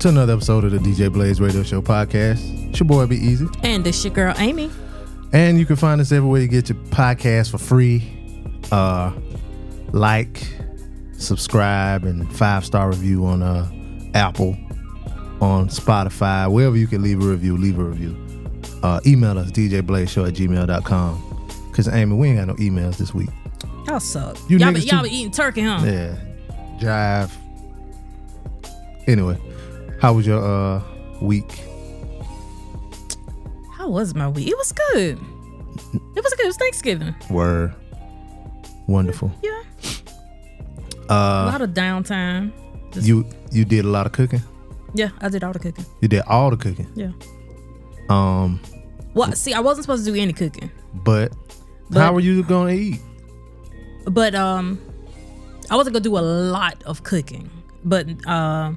to another episode of the DJ Blaze Radio Show podcast. It's your boy B-Eazy, And this your girl Amy. and you can find us everywhere you get your podcast for free. Uh, like, subscribe, and five star review on uh Apple, on Spotify, wherever you can leave a review. Leave a review. Uh, email us djblazeshow at gmail.com. Cause Amy, we ain't got no emails this week. Y'all suck. You y'all be, y'all be eating turkey, huh? Yeah, drive. Anyway, how was your uh week? How was my week? It was good. It was good. It was Thanksgiving. Were wonderful. Yeah. a Uh, lot of downtime. Just- you you did a lot of cooking. Yeah, I did all the cooking. You did all the cooking. Yeah. Um, Well, see, I wasn't supposed to do any cooking, but, But- how were you going to eat? but um, I wasn't gonna do a lot of cooking, but uh, I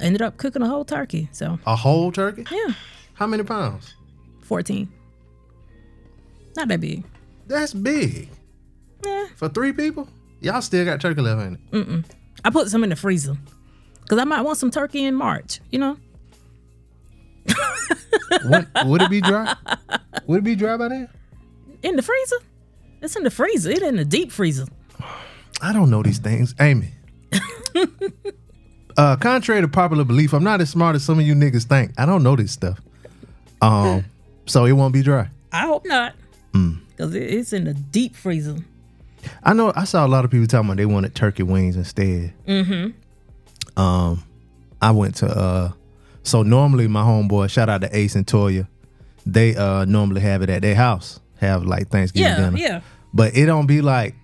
ended up cooking a whole turkey. So A whole turkey? yeah, How many pounds? fourteen. Not that big. That's big Yeah. for three people. Y'all still got turkey left in it. Mm-mm. I put some in the freezer because I might want some turkey in March. You know. Would, would it be dry? Would it be dry by then? in the freezer. It's in the freezer. It in the deep freezer. I don't know these things, Amy. uh, contrary to popular belief, I'm not as smart as some of you niggas think. I don't know this stuff. Um, so it won't be dry. I hope not, Mm. because it's in the deep freezer. I know I saw a lot of people talking about they wanted turkey wings instead. Mm-hmm. Um, I went to uh, so normally my homeboy, shout out to Ace and Toya, they uh normally have it at their house, have like Thanksgiving Yeah, dinner. yeah. But it don't be like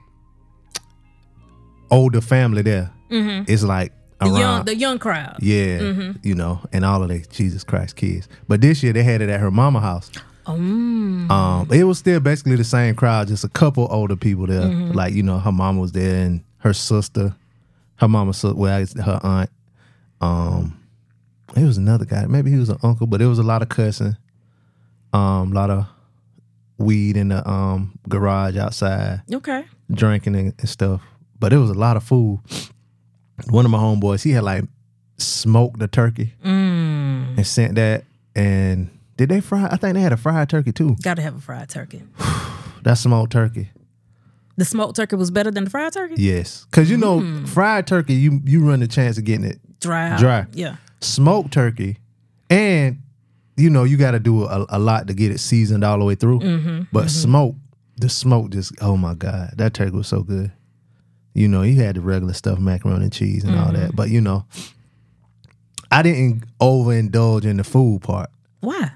older family there. It's like The young, the young crowd. yeah, you know, and all of the Jesus Christ kids. But this year they had it at her mama house. Mm. Um, it was still basically the same crowd, just a couple older people there. Like you know, her mama was there and her sister, her mama, sis- well, her aunt. Um, it was another guy. Maybe he was an uncle, but it was a lot of cussing. Um, a lot of weed in the um garage outside, Okay. drinking and, and stuff. But it was a lot of food. One of my homeboys, he had like smoked the turkey Mm. and sent that. And did they fry? I think they had a fried turkey too. Got to have a fried turkey. That's smoked turkey. The smoked turkey was better than the fried turkey. Yes, because you know, mm. fried turkey, you you run the chance of getting it Dry. Dry. Yeah. smoked turkey, and you know you got to do a, a lot to get it seasoned all the way through. Mm-hmm. But mm-hmm. smoke, the smoke just oh my god, that turkey was so good. You know, you had the regular stuff, macaroni and cheese and all that, but you know, I didn't overindulge in the food part Why?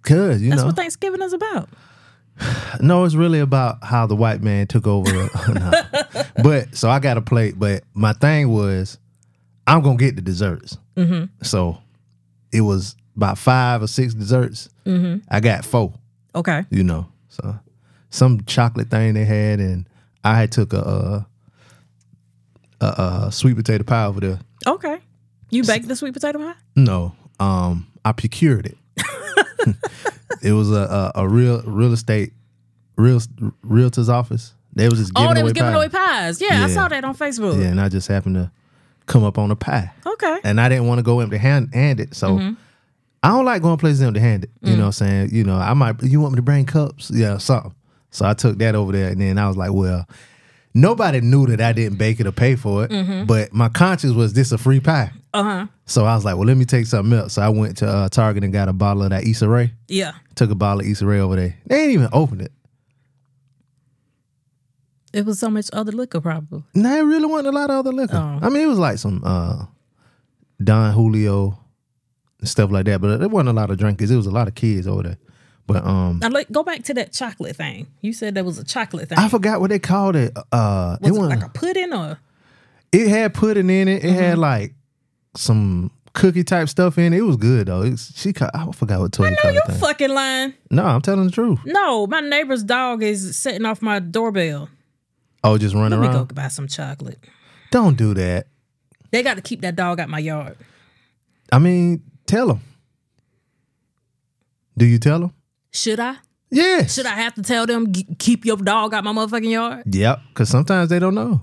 because you know. That's know what Thanksgiving is about. No, it's really about how the white man took over. No. But so I got a plate. But my thing was, I'm gonna get the desserts. Mm-hmm. So it was about five or six desserts. Mm-hmm. I got four. Okay. You know, so some chocolate thing they had, and I had took a uh, a, a sweet potato pie over there. Okay. You baked the sweet potato pie? No, um, I procured it. it was a, a a real real estate real realtor's office. They was just giving oh, they away was giving pie. away pies. Yeah, I Yeah. saw that on Facebook. Yeah, and I just happened to come up on a pie, Okay. and I didn't want to go empty hand handed. So Mm-hmm. I don't like going places empty handed. You Mm. know what I'm saying? You know, I might. You want me to bring cups? Yeah, something. So I took that over there, and then I was like, well. Nobody knew that I didn't bake it or pay for it, Mm-hmm. but my conscience was this a free pie. Uh huh. So I was like, well, let me take something else. So I went to uh, Target and got a bottle of that Issa Rae. Yeah. Took a bottle of Issa Rae over there. They ain't even opened it. It was so much other liquor, probably. And it really wasn't a lot of other liquor. Oh. I mean, it was like some uh, Don Julio and stuff like that, but there wasn't a lot of drinkers. It was a lot of kids over there. But um, Now, like, go back to that chocolate thing. You said there was a chocolate thing. I forgot what they called it. Uh, was it, it wasn't- like a pudding or? it had pudding in it. It Mm-hmm. had like some cookie type stuff in it. It was good though. It's, she called, I forgot what Toya No, called you thing. fucking lying. No, I'm telling the truth. No, my neighbor's dog is setting off my doorbell. Oh, just running Let me around. go buy some chocolate. Don't do that. They got to keep that dog out my yard. I mean, tell them. Do you tell them? Should I? Yes. Should I have to tell them keep your dog out my motherfucking yard? Yep. Because sometimes they don't know.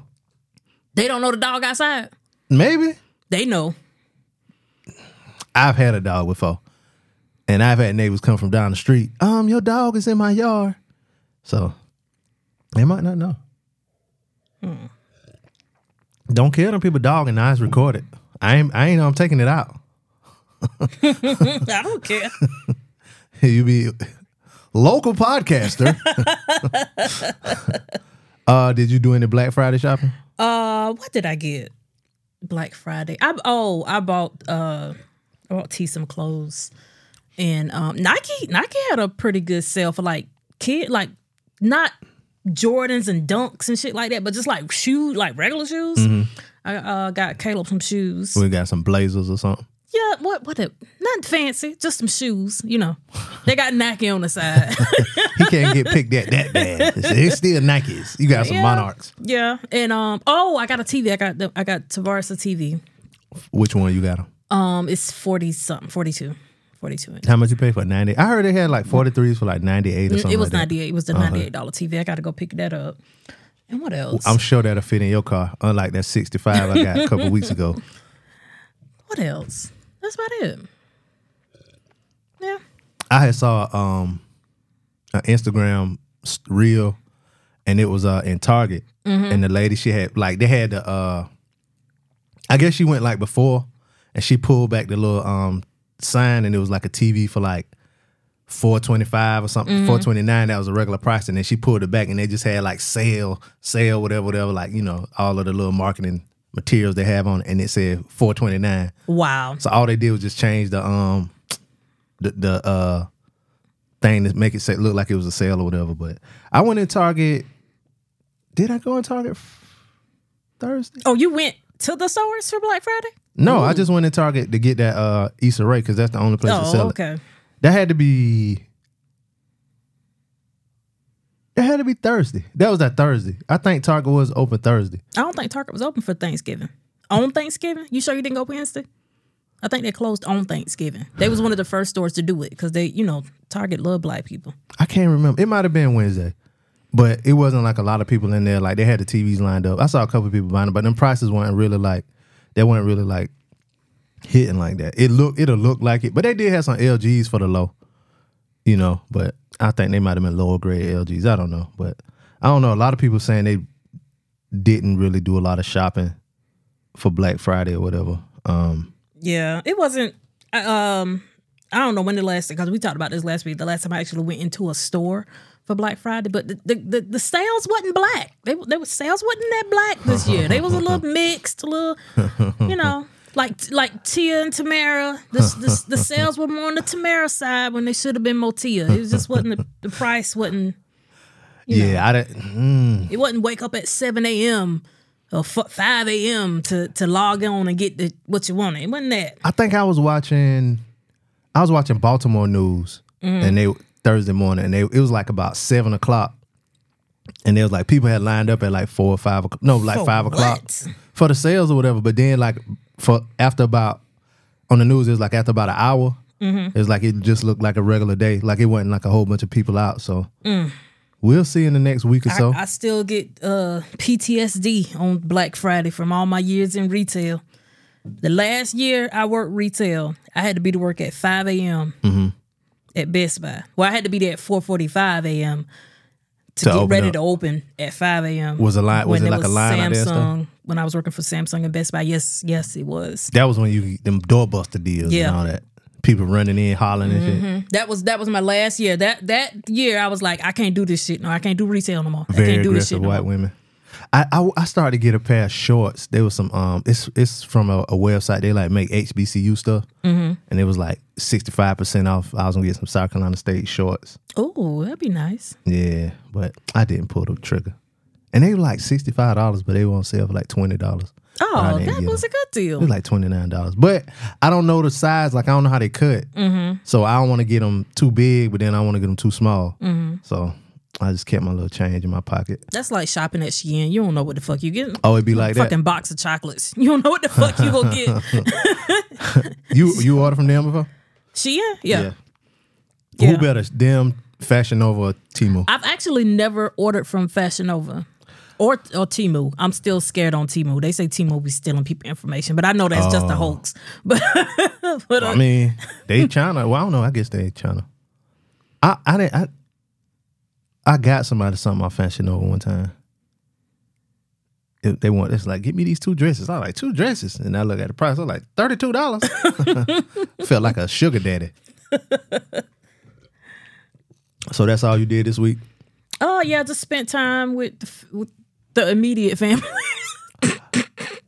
They don't know the dog outside. Maybe. They know. I've had a dog before, and I've had neighbors come from down the street. Um, your dog is in my yard, so they might not know. Hmm. Don't kill them people dog and I record it. I ain't. I ain't. know I'm taking it out. I don't care. you be local podcaster. uh, did you do any Black Friday shopping? Uh, what did I get? Black Friday. I oh, I bought uh, I bought T some clothes, and um, Nike Nike had a pretty good sale for like kid like not Jordans and Dunks and shit like that, but just like shoe like regular shoes. I uh, got Caleb some shoes. We got some blazers or something. Yeah, what what a, nothing fancy, just some shoes. You know, they got Nike on the side. He can't get picked at that bad. It's, still Nikes. You got some Yeah. Monarchs. yeah, and um, oh, I got a TV. I got the I got Tavares a TV. Which one you got? Um, it's forty something, 42. 42 inch. How much you pay for ninety? I heard they had like forty threes for like ninety eight or something. It was like that. ninety eight. It was the ninety eight dollar TV. I got to go pick that up. And what else? I'm sure that'll fit in your car, unlike that sixty five I got a couple weeks ago. what else? That's about it. Yeah. I had saw um an Instagram reel, and it was uh in Target, and the lady she had like they had the uh, I guess she went like before, and she pulled back the little um sign, and it was like a TV for like. 425 or something, 429, that was a regular price. And then she pulled it back and they just had like sale, sale, whatever, whatever, like, you know, all of the little marketing materials they have on it. And it said 429. Wow. So all they did was just change the um the the uh thing to make it say, look like it was a sale or whatever. But I went in Target. Did I go in Target Thursday? Oh, you went to the stores for Black Friday? No, I just went in Target to get that uh Issa Rae because that's the only place to Oh, sell okay. it. That had to be. It had to be Thursday. That was that Thursday. I think Target was open Thursday. I don't think Target was open for Thanksgiving. On Thanksgiving? You sure you didn't go Wednesday? I think they closed on Thanksgiving. They was one of the first stores to do it because they, you know, Target love black people. I can't remember. It might have been Wednesday, but it wasn't like a lot of people in there. Like they had the TVs lined up. I saw a couple of people buying it, but them prices weren't really like they weren't really like hitting like that. It look it'll look like it, but they did have some LGs for the low, you know. But I think they might have been lower grade LGs. I don't know, but I don't know. A lot of people saying they didn't really do a lot of shopping for Black Friday or whatever. Um, Yeah, it wasn't. I- Um, I don't know when the last because we talked about this last week. The last time I actually went into a store for Black Friday, but the the, the, the sales wasn't black. They they were sales wasn't that black this year. They was a little mixed, a little, you know, like like Tia and Tamara. The, the, the sales were more on the Tamara side when they should have been more Tia. It just wasn't the, the price wasn't You know, yeah, I didn't. Mm, it wasn't wake up at seven a.m. or five a.m. to to log on and get the what you wanted. It wasn't that. I think I was watching. I was watching Baltimore news, Mm. and they Thursday morning, and they it was like about seven o'clock, and there was like people had lined up at like four or five. o'clock No, like For five o'clock what? for the sales or whatever. But then like for after about on the news, it was like after about an hour. Mm-hmm. It was like it just looked like a regular day. Like it wasn't like a whole bunch of people out. So we'll see in the next week or Mm. I, so. I still get uh, PTSD on Black Friday from all my years in retail. The last year I worked retail, I had to be to work at 5 a.m. Mm-hmm. at Best Buy. Well, I had to be there at 4:45 a.m. to, To get ready up. to open at 5 a.m. Was a line- was it like a line out there stuff? Samsung when I was working for Samsung and Best Buy. Yes, yes, it was. that was when you them doorbuster deals Yeah. and all that. People running in, hollering and shit. That was that was my last year. That that year I was like, I can't do this shit. No, I can't do retail no more. I very can't do this aggressive shit no white more. women. I, I I started to get a pair of shorts. There was some um it's it's from a, a website they like make HBCU stuff, Mm-hmm. and it was like sixty five percent off. I was gonna get some South Carolina State shorts. Oh, that'd be nice. Yeah, but I didn't pull the trigger, and they were like sixty five dollars, but they were on sale for like twenty dollars. Oh, that was a good It deal. was like twenty nine dollars, but I don't know the size. Like I don't know how they cut, Mm-hmm. so I don't want to get them too big, but then I want to get them too small. Mm-hmm. So I just kept my little change in my pocket. That's like shopping at Shein. You don't know what the fuck you get. Oh, it'd be like that. Fucking box of chocolates. You don't know what the fuck you gonna get. You you order from them before? Shein? Yeah. Who Yeah. better, them, Fashion Nova, or Temu? I've actually never ordered from Fashion Nova or or Temu. I'm still scared on Temu. They say Temu be stealing people information, but I know that's just a hoax. But but uh, I mean, they China. Well, I don't know. I guess they China. I I didn't. I, I got somebody something off Fashion Nova one time. It- they want it's like, give me these two dresses. I like, two dresses. And I look at the price. I was like, $32. Felt like a sugar daddy. so that's all you did this week? oh yeah, just spent time with the, with the immediate family.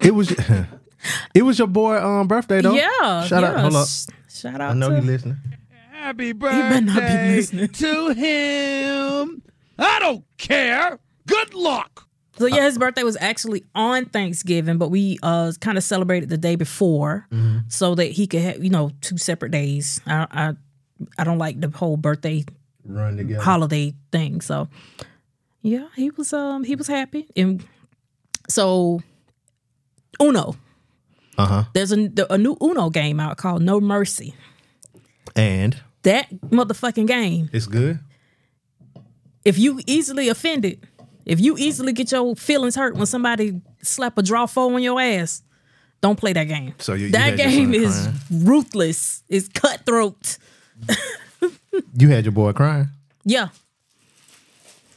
It was it was your boy um birthday though. yeah. Shout out. Hold up. Shout out I know to you listening. Happy better not be birthday listening. to him. I don't care. Good luck. So yeah, his birthday was actually on Thanksgiving, but we uh kind of celebrated the day before so that he could have you know two separate days. I I I don't like the whole birthday Run together. holiday thing. So yeah, he was um he was happy and so Uno. Uh huh. There's a, a new Uno game out called No Mercy. And That motherfucking game. it's good. If you easily offended, if you easily get your feelings hurt when somebody slap a draw four on your ass, don't play that game. So you- you that your game is crying? ruthless. It's cutthroat. You had your boy crying. Yeah.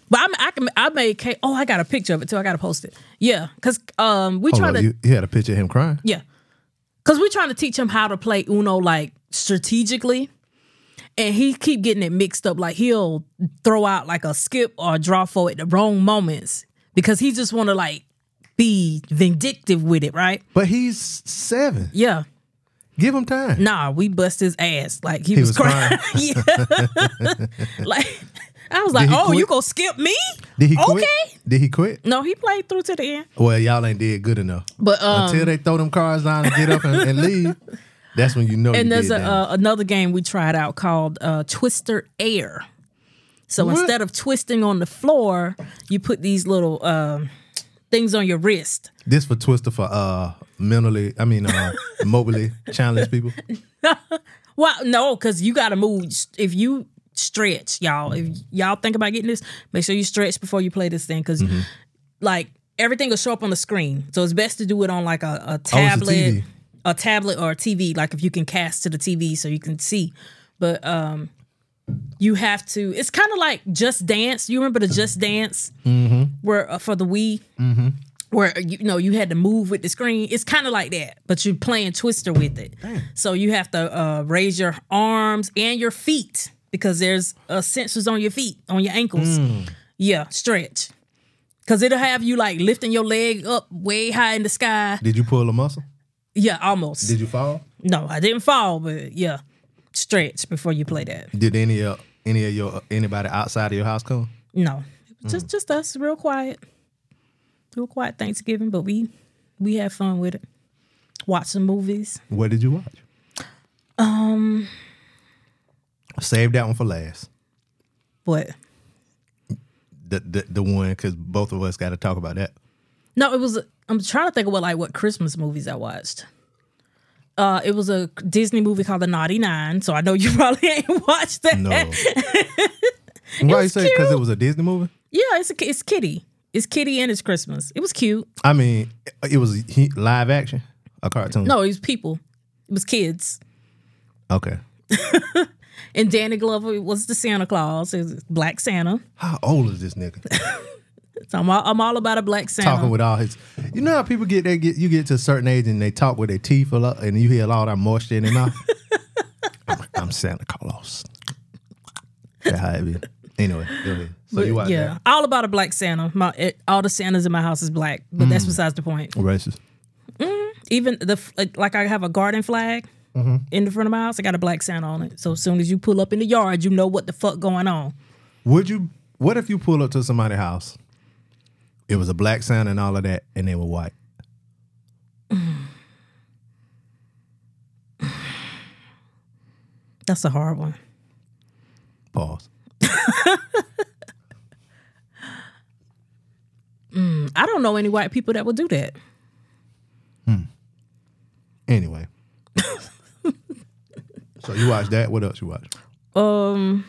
But I'm, I can I made cake. Oh, I got a picture of it too. I gotta post it. Yeah, cause um we trying to you, you had a picture of him crying. yeah, cause we trying to teach him how to play Uno like strategically, and he keep getting it mixed up. Like he'll throw out like a skip or a draw four at the wrong moments because he just want to like be vindictive with it, right? But he's seven. Yeah. Give him time. Nah, we bust his ass. Like he, He was, was crying. yeah. like I was like, oh, quit? you gonna skip me? Did he quit? Okay. Did he quit? No, he played through to the end. Well, y'all ain't did good enough. But um, Until they throw them cars down and get up and, and leave, that's when you know. and you there's did a, uh, another game we tried out called uh, Twister Air. So What? instead of twisting on the floor, you put these little um, things on your wrist. this for Twister for uh mentally, I mean uh mobily challenged people. Well, no, because you got to move. If you stretch, y'all, if y'all think about getting this, make sure you stretch before you play this thing, because Mm-hmm. like everything will show up on the screen. So it's best to do it on like a, a Oh, a tablet, a tablet or a TV. Like if you can cast to the TV so you can see, but um, you have to. It's kind of like Just Dance. You remember the Just Dance Mm-hmm. where uh, for the Wii. Where you know you had to move with the screen, it's kind of like that, but you're playing Twister with it. So you have to uh, raise your arms and your feet because there's uh, sensors on your feet, on your ankles. Mm. Yeah, stretch. Cause it'll have you like lifting your leg up way high in the sky. Did you pull a muscle? Yeah, almost. Did you fall? no, I didn't fall, but yeah, stretch before you play that. Did any of any of your anybody outside of your house come? No, just just us, real quiet, real quiet Thanksgiving. But we we had fun with it. Watch some movies. What did you watch? Um, Save that one for last. what? The the, the one because both of us got to talk about that. No, it was. I'm trying to think of what like what Christmas movies I watched. Uh, it was a Disney movie called The Naughty Nine, so I know you probably ain't watched that. No. Why you say because it was a Disney movie? Yeah, it's a, it's Kitty. It's Kitty and it's Christmas. It was cute. I mean, it was he, live action, a cartoon. No, it was people. It was kids. Okay. And Danny Glover was the Santa Claus. It Black Santa. How old is this nigga? So I'm all, I'm all about a Black Santa. Talking with all his. You know how people get they get you get to a certain age and they talk with their teeth a lot and you hear all that moisture in their mouth. I'm, I'm Santa Claus. That's how it be. Anyway, go ahead. So you watch yeah, all about a Black Santa. My it, all the Santas in my house is black, but that's mm. besides the point. that? Racist. Mm-hmm. Even the like, like I have a garden flag Mm-hmm. in the front of my house. I got a Black Santa on it. So as soon as you pull up in the yard, you know what the fuck going on. Would you? What if you pull up to somebody's house? It was a black Santa and all of that, and they were white. That's a hard one. Pause. I don't know any white people that would do that. Hmm. Anyway. so you watch that. What else you watch? Um,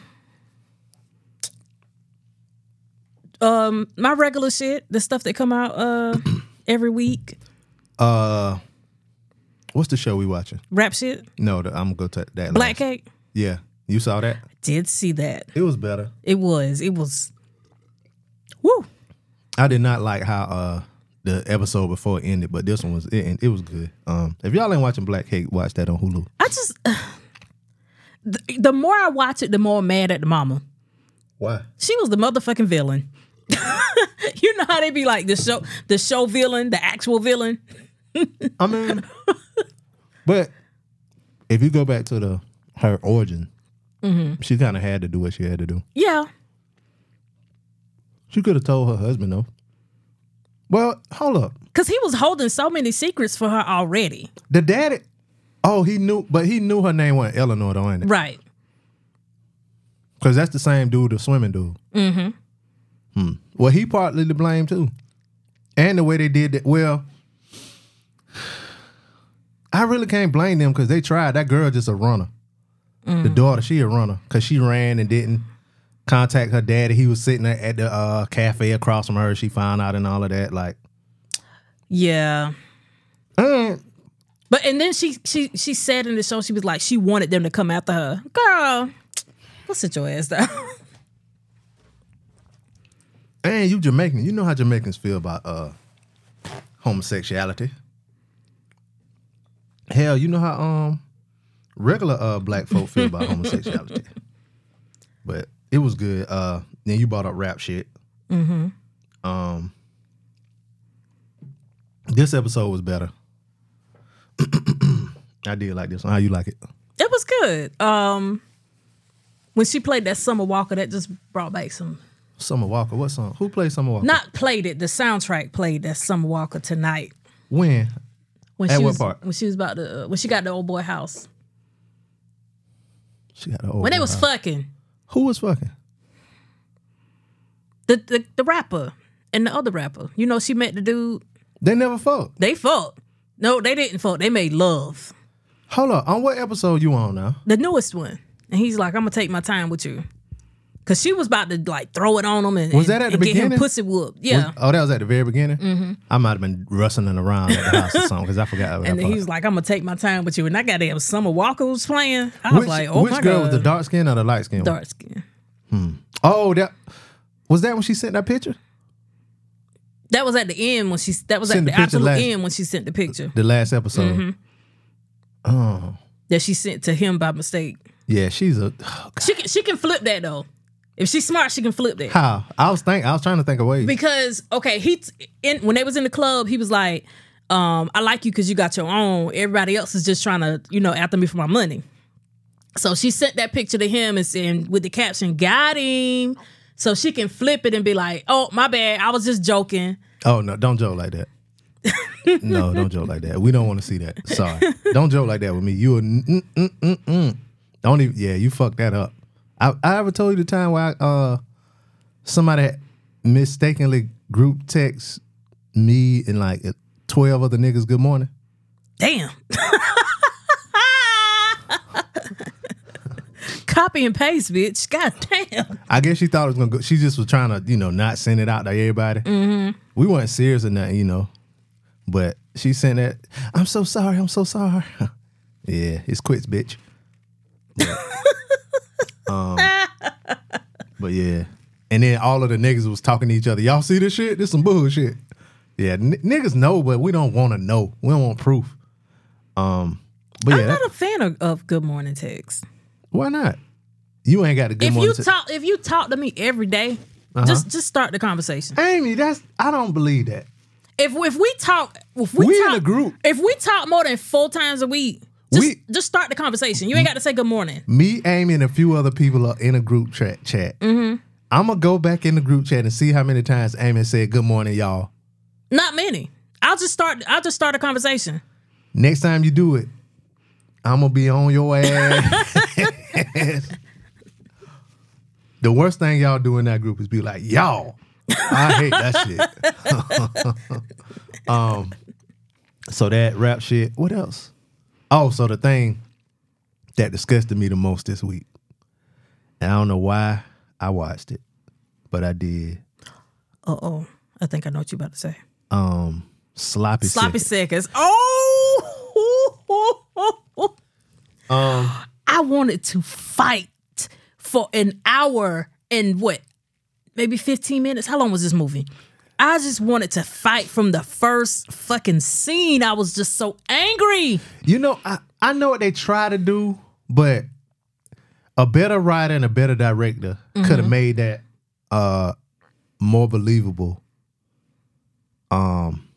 um, my regular shit, the stuff that come out uh every week, Uh, what's the show we watching? rap shit, No, the, I'm gonna go to that. Black last. Cake. Yeah, you saw that. Did see that. It was better. It was. It was. Woo. I did not like how uh the episode before ended, but this one was it. It was good. Um, if y'all ain't watching Black Cake, watch that on Hulu. I just. The, the more I watch it, the more I'm mad at the mama. Why? She was the motherfucking villain. you know how they be like the show, the show villain, the actual villain. I mean, but if you go back to the her origin, mm-hmm. she kind of had to do what she had to do. Yeah, She could have told her husband though. Well, hold up. because he was holding so many secrets for her already. The daddy. Oh, he knew, but he knew her name wasn't Eleanor, though, ain't it? Right. Because that's the same dude, the swimming dude. Mm-hmm. Hmm. Well, he partly to blame too, and the way they did it. Well, I really can't blame them because they tried. That girl just a runner. The daughter, she a runner because she ran and didn't contact her daddy. He was sitting at the uh, cafe across from her. She found out and all of that. Like, Yeah. uh, But and then she she she said in the show she was like she wanted them to come after her. Girl, go sit your ass down. and you Jamaican, you know how Jamaicans feel about uh homosexuality. Hell, you know how um regular uh black folk feel about homosexuality. But it was good. Uh then you brought up rap shit. Mm-hmm. Um this episode was better. I did like this one. How you like it? it was good. Um when she played that Summer Walker, that just brought back some Summer Walker. What song? Who played Summer Walker? not played it, the soundtrack played that Summer Walker tonight. when? When At she what was part? when she was about to uh, when she got the old boy house. She got an old When they was house. fucking. Who was fucking? The, the the rapper and the other rapper. You know, she met the dude. They never fucked. They fucked. No, they didn't fuck. They made love. Hold up. On what episode you on now? the newest one. And he's like, I'm gonna take my time with you. Cause she was about to like throw it on him and, Was that at the get him beginning? pussy whooped. Yeah. Was- oh, that was at the very beginning. Mm-hmm. I might have been rustling around at the house or something because I forgot. And then he was like, I'm gonna take my time with you. And that goddamn Summer Walker was playing. I was like, oh which my girl god. was the dark skin or the light skin? dark skin. Hmm. Oh, that was that when she sent that picture. That was at the end when she that was Sent at the the, picture absolute last- end when she sent the picture The last episode. Mm-hmm. Oh, that she sent to him by mistake. yeah. She's a oh, She can she can flip that though. If she's smart, she can flip that. how I was think I was trying to think of ways. because okay, he in when they was in the club, he was like, um, "I like you because you got your own. Everybody else is just trying to, you know, after me for my money." So she sent that picture to him and saying with the caption, "Got him." So she can flip it and be like, "Oh, my bad, I was just joking." Oh no, don't joke like that. no, don't joke like that. We don't want to see that. Sorry, don't joke like that with me. You a mm, mm, mm, mm, mm. don't even. Yeah, you fucked that up. I, I ever told you the time where I, uh somebody mistakenly group text me and like twelve other niggas good morning. Damn. Copy and paste, bitch. God damn. I guess she thought it was gonna go. She just was trying to, you know, not send it out to everybody. Mm-hmm. We weren't serious or nothing, you know. But she sent that. I'm so sorry. I'm so sorry. yeah, it's quits, bitch. But, um, but yeah, and then all of the niggas was talking to each other. Y'all see this shit? This some bullshit. Yeah, n- niggas know, but we don't want to know. We don't want proof. Um, but yeah, I'm not a fan of, of good morning text. why not? You ain't got a good if you talk if you talk to me every day, Uh-huh. just just start the conversation. Amy, that's I don't believe that. If if we talk if we, We in talk, a group. If we talk more than four times a week, just We- just start the conversation. You ain't got to say good morning. me, Amy, and a few other people are in a group chat. Chat. Mm-hmm. I'm gonna go back in the group chat and see how many times Amy said "Good morning, y'all." Not many. I'll just start I'll just start a conversation. Next time you do it, I'm gonna be on your ass. the worst thing y'all do in that group is be like, "Y'all." I hate that shit. um, so that rap shit. What else? Oh, so the thing that disgusted me the most this week, and I don't know why I watched it, but I did. Uh oh. I think I know what you about to say. Um, sloppy, Sloppy seconds. seconds. Oh Um, I wanted to fight for an hour and what? Maybe 15 minutes. How long was this movie? I just wanted to fight from the first fucking scene. I was just so angry. You know, I, I know what they try to do, but a better writer and a better director could Mm-hmm. have made that uh more believable. Um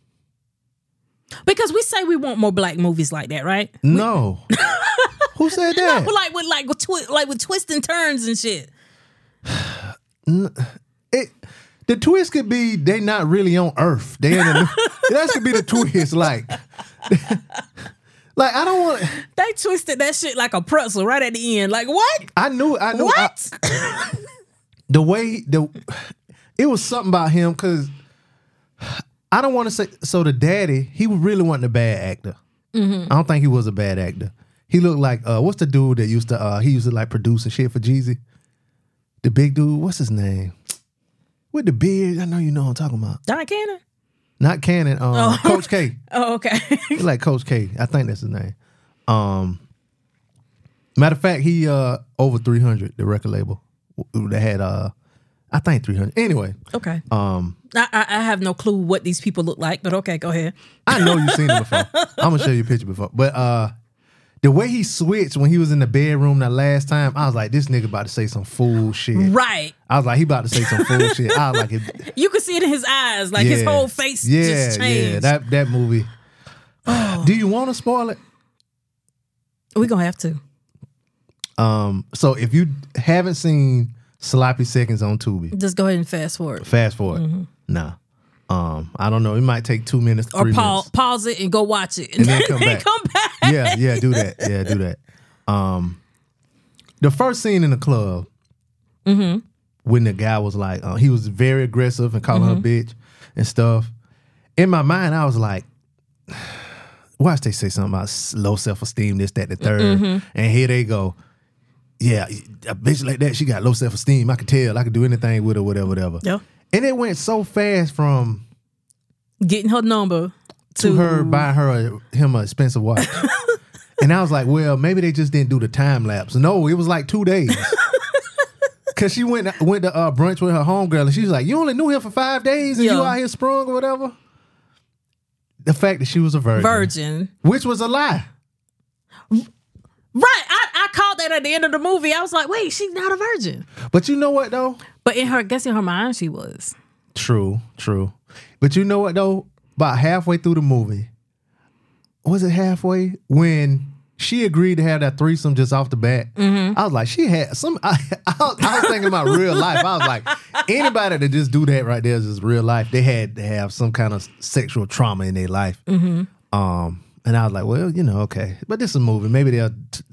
Because we say we want more black movies like that, right? no. Who said that? but like with like with twi- like with twists and turns and shit. It the twist could be they not really on Earth. They in a, that could be the twist. Like, like I don't want. They twisted that shit like a pretzel right at the end. Like what? I knew. I knew. I- What? the way the it was something about him because I don't want to say so. The daddy, he really wasn't a bad actor. Mm-hmm. I don't think he was a bad actor. He looked like uh, what's the dude that used to uh, he used to like produce and shit for Jeezy. The big dude, what's his name? With the beard, I know you know what I'm talking about. Don Cannon? Not Cannon, um, Coach K. Oh, okay. He like Coach K. I think that's his name. Um, matter of fact, he uh over 300, the record label that had uh, I think 300. Anyway, okay. um, I, I I have no clue what these people look like, but okay, go ahead. I know you've seen him before. I'm gonna show you a picture before, but uh, the way he switched when he was in the bedroom that last time, I was like, this nigga about to say some fool shit. Right. I was like, he about to say some fool shit. I was like, it, You could see it in his eyes, like his whole face yeah, just changed. Yeah, that that movie. Do you want to spoil it? we gonna have to. Um, so if you haven't seen Sloppy Seconds on Tubi, Just go ahead and fast forward. fast forward. Nah. Um, I don't know. It might take two minutes, Or pause, minutes. pause it and go watch it. And then come back. come back. Yeah, yeah, do that. Yeah, do that. Um, the first scene in the club, Mm-hmm. when the guy was like, uh, he was very aggressive and calling Mm-hmm. her bitch and stuff. In my mind, I was like, watch they say something about low self esteem, this, that, the 3rd Mm-hmm. and here they go. Yeah, a bitch like that, she got low self esteem. I could tell. I could do anything with her, whatever, whatever. Yeah. And it went so fast from Getting her number to her buying her a, him an expensive watch. and I was like, well, maybe they just didn't do the time lapse. No, it was like two days. Cause she went went to uh, brunch with her homegirl and she's like, You only knew him for five days and you out here sprung or whatever. The fact that she was a virgin. virgin. Which was a lie. Right. I, I called that at the end of the movie. I was like, wait, she's not a virgin. But you know what though? But in her, I guess in her mind, she was. True, true. But you know what though? About halfway through the movie, was it halfway when she agreed to have that threesome just off the bat. I was like, she had some. I, I, was, I was thinking about real life. I was like, anybody that just do that right there is just real life. They had to have some kind of sexual trauma in their life. Um, and I was like, well, you know, okay, but this is a movie. Maybe they'll,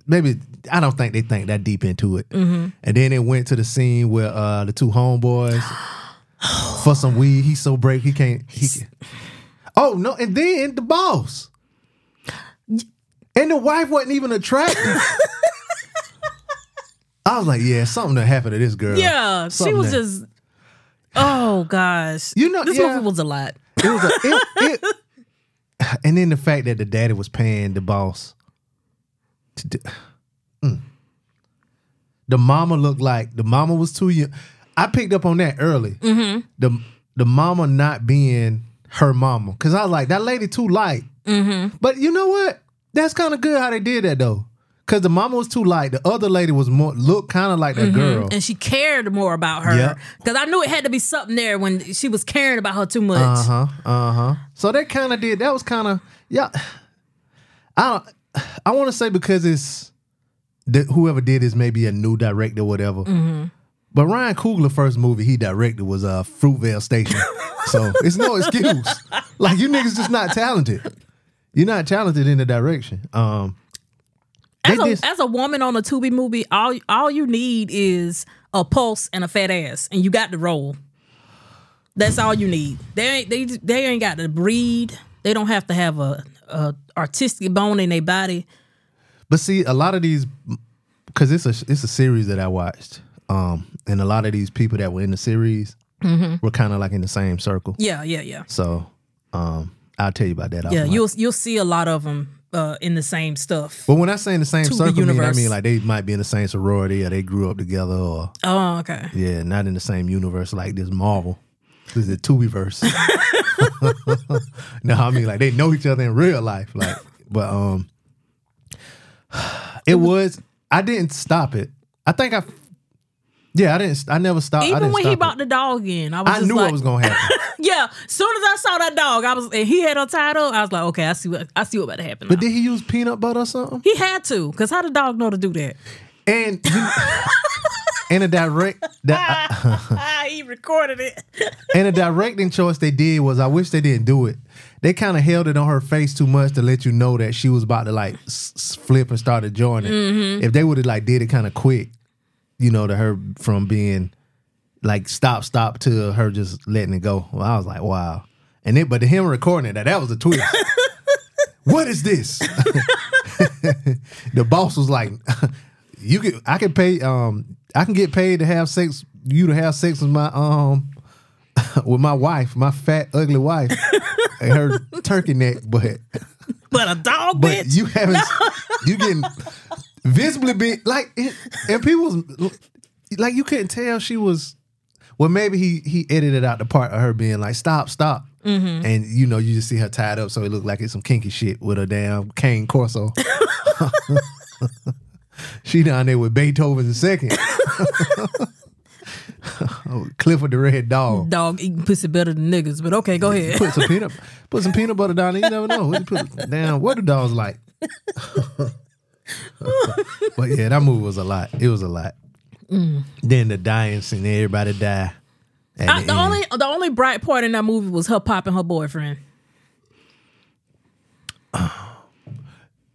maybe I don't think they think that deep into it. And then it went to the scene where uh the two homeboys for some weed. He's so brave he can't. He can, oh no! And then the boss. And the wife wasn't even attractive. I was like, yeah, something that happened to this girl. Yeah, she was that- just. Oh gosh, You know- this yeah. movie was a lot. It was a, it, it, and then the fact that the daddy was paying the boss. To do, Mm. The mama looked like the mama was too young. I picked up on that early. Mm-hmm. The the mama not being her mama because I was like that lady too light. Mm-hmm. But you know what? That's kind of good how they did that though. Cause the mama was too light. The other lady was more looked kind of like that girl. Mm-hmm. and she cared more about her Yeah. because I knew it had to be something there when she was caring about her too much. Uh huh. Uh huh. So they kind of did. That was kind of yeah. I don't. I want to say because it's the, whoever did this maybe a new director, or whatever. But Ryan Coogler first movie he directed was uh, Fruitvale Station, so it's no excuse. Like you niggas just not talented. You're not talented in the direction. Um, As a, as a woman on a Tubi movie, all all you need is a pulse and a fat ass, and you got the role. That's all you need. They ain't they they ain't got to breed. They don't have to have a, a artistic bone in their body. But see, a lot of these, because it's a it's a series that I watched, um, and a lot of these people that were in the series were kind of like in the same circle. Yeah, yeah, yeah, So, um, I'll tell you about that. yeah. You'll you'll see a lot of them uh, in the same stuff. But when I say in the same To the circle, mean, I mean like they might be in the same sorority or they grew up together or Oh, okay. yeah, not in the same universe like this Marvel. This is the Tubiverse. no, I mean like they know each other in real life. Like, but um, it was. I didn't stop it. I think I. Yeah, I didn't. I never stopped. I Even didn't when he brought it. the dog in, I was I knew like, what was gonna happen. yeah. Soon as I saw that dog, I was and he had her tied up. I was like, okay, I see what I see what about to happen. but now. did he use peanut butter or something? he had to, cause how the dog know to do that? And you, and a direct that. ah, he recorded it. And the directing choice they did was I wish they didn't do it. They kind of held it on her face too much to let you know that she was about to like s- flip and start enjoying it. If they would have like did it kind of quick, you know, to her from being like stop stop to her just letting it go. Well, I was like, wow. And then but to him recording it, that that was a twist. what is this? the boss was like, you can I can pay um I can get paid to have sex you to have sex with my um with my wife, my fat ugly wife, her turkey neck, but But a dog, but bitch. you haven't you getting visibly big like it, and people like you couldn't tell she was well maybe he he edited out the part of her being like stop stop Mm-hmm. and you know you just see her tied up so it looked like it's some kinky shit with a damn cane corso she down there with beethoven the second Oh, clifford the red dog dog eating pussy better than niggas. But okay, go ahead. put some peanut put some peanut butter down there. You never know. Put down what the dogs like. but yeah, that movie was a lot. It was a lot. Mm. Then the dying scene, everybody die. I, the the only the only bright part in that movie was her popping her boyfriend.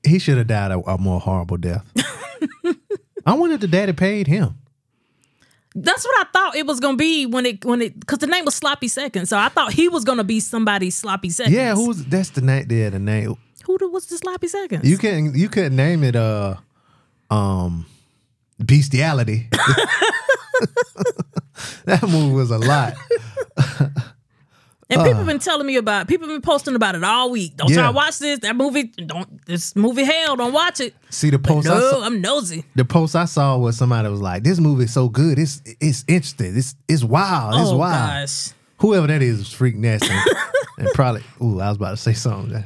he should have died a, a more horrible death. I wonder if the daddy paid him. That's what I thought it was gonna be when it when it because the name was Sloppy Seconds, so I thought he was gonna be somebody's Sloppy Seconds. Yeah, who's that's the name? Yeah, the name. who the, was the Sloppy Seconds? You can't you couldn't name it. Uh, um, bestiality. that movie was a lot. and people been telling me about. People been posting about it all week. Don't Yeah. try to watch this. That movie. Don't this movie hell. Don't watch it. See the post. No, saw, I'm nosy. the post I saw was somebody was like, "This movie is so good. It's it's interesting. It's it's wild. It's oh wild." gosh. Whoever that is is freak nasty, and probably. Ooh, I was about to say something.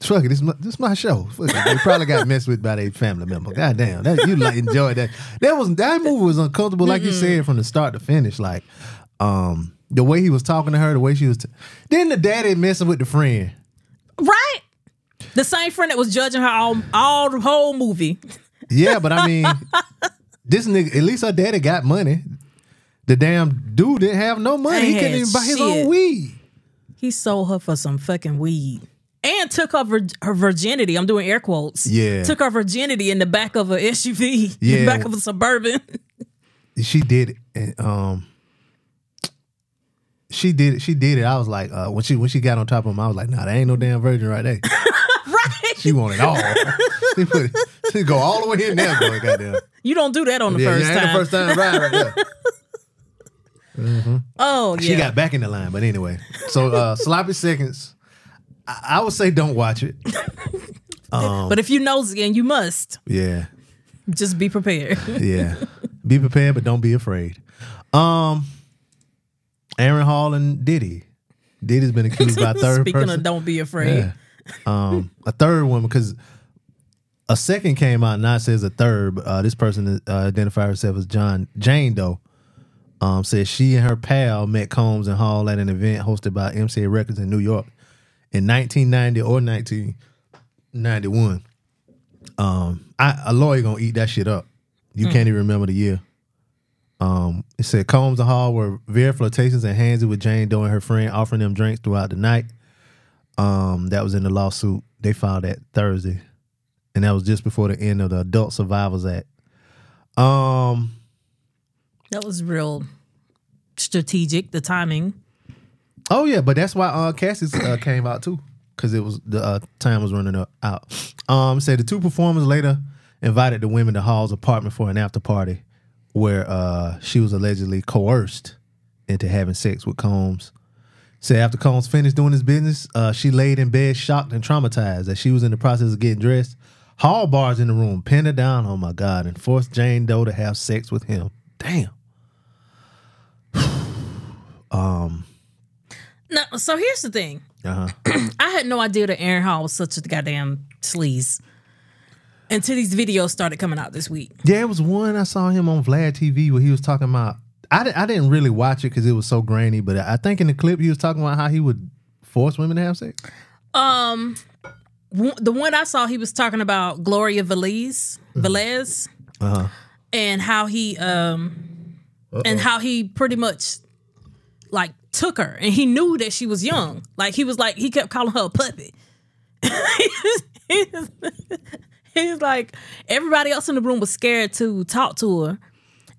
Fuck it, this my, this my show. Fuck it. They probably got messed with by their family member. God damn, that you like enjoyed that. That was that movie was uncomfortable, like you said, from the start to finish. Like, um, the way he was talking to her, the way she was. T- then the daddy messing with the friend. Right. The same friend that was judging her all all the whole movie. Yeah, but I mean, this nigga, at least her daddy got money. The damn dude didn't have no money. He couldn't even buy his shit. own weed. He sold her for some fucking weed. And took her, vir- her virginity. I'm doing air quotes. Yeah. Took her virginity in the back of a SUV. In Yeah. the back of a suburban. She did it. And, um, she did it. She did it. I was like, uh, when she when she got on top of him, I was like, nah, that ain't no damn virgin right there. right. She want it all. she, put it, she go all the way in there, boy. Goddamn. You don't do that on the yeah, first yeah, time. the first time ride right there. Oh yeah. She got back in the line, but anyway. So uh sloppy seconds. I, I would say don't watch it. but if you nosy and you must, Yeah. just be prepared. Yeah. Be prepared, but don't be afraid. Um Aaron Hall and Diddy. Diddy's been accused by a third Speaking person. of don't be afraid. Yeah. Um, a third one because a second came out, not says a third, but uh, this person uh, identified herself as John Jane Doe. Um, said she and her pal met Combs and Hall at an event hosted by MCA Records in New York in 1990 or 1991. Um, I, a lawyer gonna eat that shit up. You can't even remember the year. Um, it said Combs and Hall were very flirtatious and handsy with Jane Doe and her friend, offering them drinks throughout the night. Um, that was in the lawsuit. They filed that Thursday, and that was just before the end of the Adult Survivors Act. Um, That was real strategic, the timing. oh yeah, but that's why uh, Cassie's uh, came out too, because it was the uh, time was running out. Um, said the two performers later invited the women to Hall's apartment for an after party, where uh, she was allegedly coerced into having sex with Combs. Said after Combs finished doing his business, uh, she laid in bed shocked and traumatized as she was in the process of getting dressed. Hall bars in the room, pinned her down, oh my God, and forced Jane Doe to have sex with him. Damn. um. No, so here's the thing. Uh-huh. I had no idea that Aaron Hall was such a goddamn sleaze until these videos started coming out this week. Yeah, it was one I saw him on Vlad TV where he was talking about. I, I didn't really watch it because it was so grainy, but I think in the clip he was talking about how he would force women to have sex. Um, w- the one I saw, he was talking about Gloria Velez, Velez, and how he um, and how he pretty much like took her, and he knew that she was young. Like he was like he kept calling her a puppy. he was like everybody else in the room was scared to talk to her,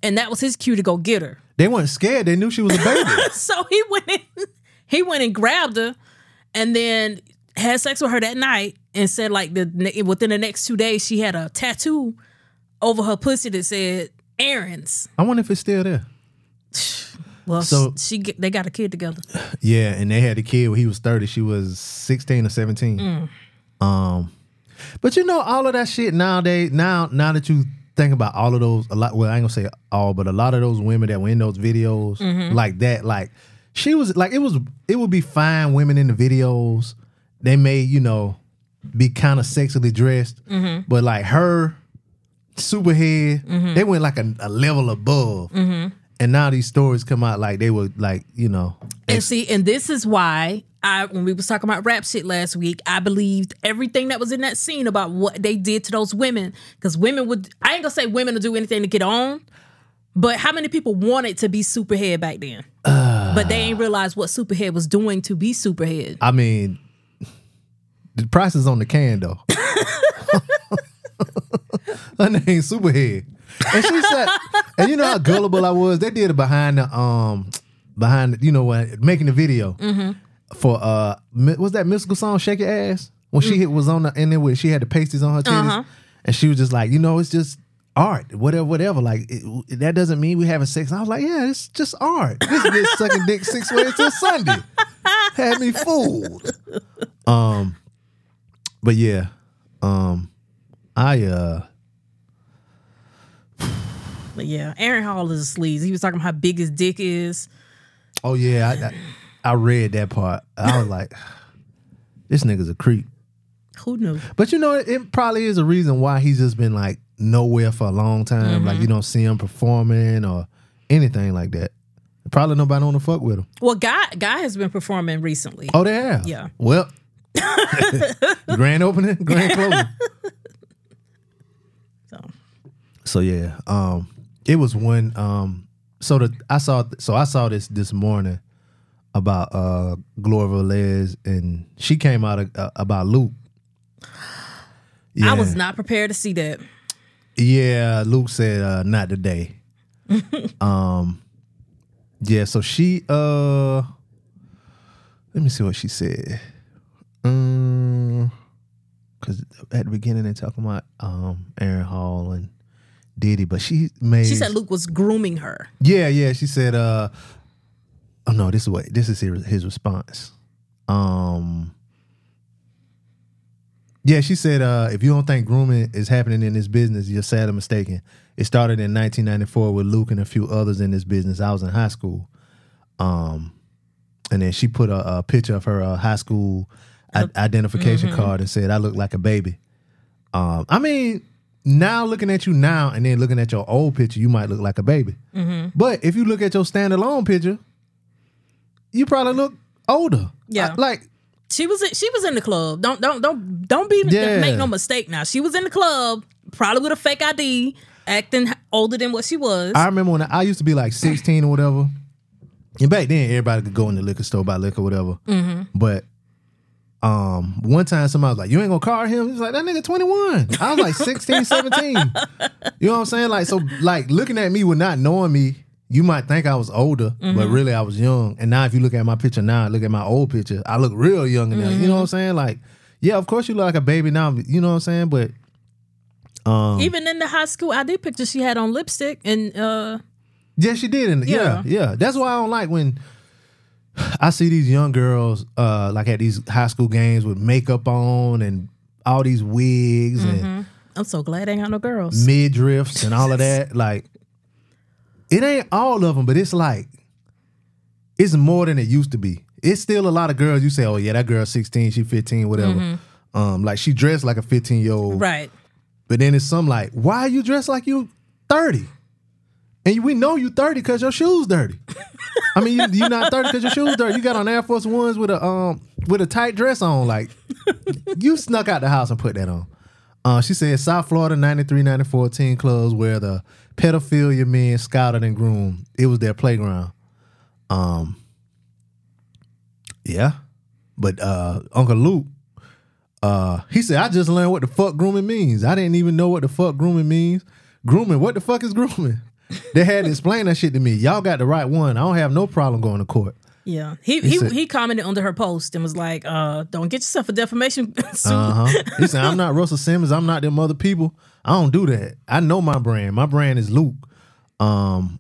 and that was his cue to go get her. They weren't scared; they knew she was a baby. So he went in, he went and grabbed her, and then had sex with her that night, and said like the within the next two days she had a tattoo over her pussy that said Aaron's. I wonder if it's still there. Well, So- she they got a kid together. Yeah, and they had a kid when he was thirty. She was sixteen or seventeen. Um, but you know, all of that shit nowadays. Now, now that you think about all of those, a lot. Well, I ain't gonna say all, but a lot of those women that were in those videos mm-hmm. like that, like she was like it was. It would be fine women in the videos. They may, you know, be kind of sexually dressed, mm-hmm. but like her superhead, mm-hmm. they went like a, a level above. And now these stories come out like they were like, you know, And see, and this is why I when we was talking about rap shit last week, I believed everything that was in that scene about what they did to those women. Because women would I ain't gonna say women would do anything to get on, but how many people wanted to be superhead back then? but they ain't realized what superhead was doing to be superhead. I mean, the price is on the can though. Her name Superhead, and she said, and you know how gullible I was. They did it behind the um, behind the, you know what, making the video for uh, what's that Mystikal song "Shake Your Ass" when she hit was on the there with she had the pasties on her titties, and she was just like, you know, it's just art, whatever, whatever. Like it, that doesn't mean we having sex. And I was like, yeah, it's just art. This bitch sucking dick six ways till Sunday. Had me fooled. Um, but yeah, um, I uh, But yeah, Aaron Hall is a sleaze. He was talking about how big his dick is. oh yeah, I, I, I read that part. I was like, this nigga's a creep. Who knew? But you know, it, probably is a reason why he's just been like nowhere for a long time. Like you don't see him performing or anything like that. Probably nobody want to fuck with him. Well, Guy Guy has been performing recently. Oh, they have. Yeah. Well, grand opening, grand closing. So So yeah, um, it was when Um, so the I saw so I saw this this morning about uh Gloria Velez, and she came out of, uh, about Luke. I was not prepared to see that. Yeah, Luke said uh, not today. um, yeah. So she uh, let me see what she said. Um, because at the beginning they're talking about um Aaron Hall and Diddy, but she made She said Luke was grooming her. Yeah, yeah. She said, uh oh no, this is what this is his, response. Um Yeah, she said, uh, if you don't think grooming is happening in this business, you're sadly mistaken. It started in 1994 with Luke and a few others in this business. I was in high school. Um and then she put a, a picture of her uh, high school i- identification card and said, I look like a baby. Um, I mean, now looking at you now and then looking at your old picture, you might look like a baby. But if you look at your standalone picture, you probably look older. Yeah. I- like She was in, she was in the club. Don't don't don't don't be Yeah. make no mistake now. She was in the club, probably with a fake ID, acting older than what she was. I remember when I, I used to be like 16 or whatever. And back then, everybody could go in the liquor store buy liquor, or whatever. But um, one time somebody was like, "You ain't gonna card him." He's like, "That nigga 21." I was like 16, 17. You know what I'm saying? Like, so like looking at me with not knowing me, you might think I was older, but really I was young. And now if you look at my picture now, look at my old picture, I look real young now. You know what I'm saying? Like, yeah, of course you look like a baby now. You know what I'm saying? But um, Even in the high school ID picture, she had on lipstick and uh Yeah, she did. And yeah. Yeah. yeah, That's why I don't like when I see these young girls uh like at these high school games with makeup on and all these wigs and I'm so glad I ain't got no girls. midriffs and all of that. Like it ain't all of them, but it's like it's more than it used to be. It's still a lot of girls you say, "Oh yeah, that girl's 16, she 15, whatever." Um like she dressed like a 15-year-old. Right. But then it's some like, why you dressed like you 30? And we know you 30 because your shoes dirty. I mean, you, you not 30 because your shoes dirty. You got on Air Force Ones with a um with a tight dress on. Like, you snuck out the house and put that on. Uh, she said South Florida 93, 94 teen clubs where the pedophilia men scouted and groomed. It was their playground. Um, yeah. But uh Uncle Luke, uh, he said, I just learned what the fuck grooming means. I didn't even know what the fuck grooming means. Grooming, what the fuck is grooming? They had to explain that shit to me. Y'all got the right one. I don't have no problem going to court. Yeah. He he, said- he commented under her post and was like, uh, don't get yourself a defamation suit. Uh-huh. He said, I'm not Russell Simmons. I'm not them other people. I don't do that. I know my brand. My brand is Luke. Um,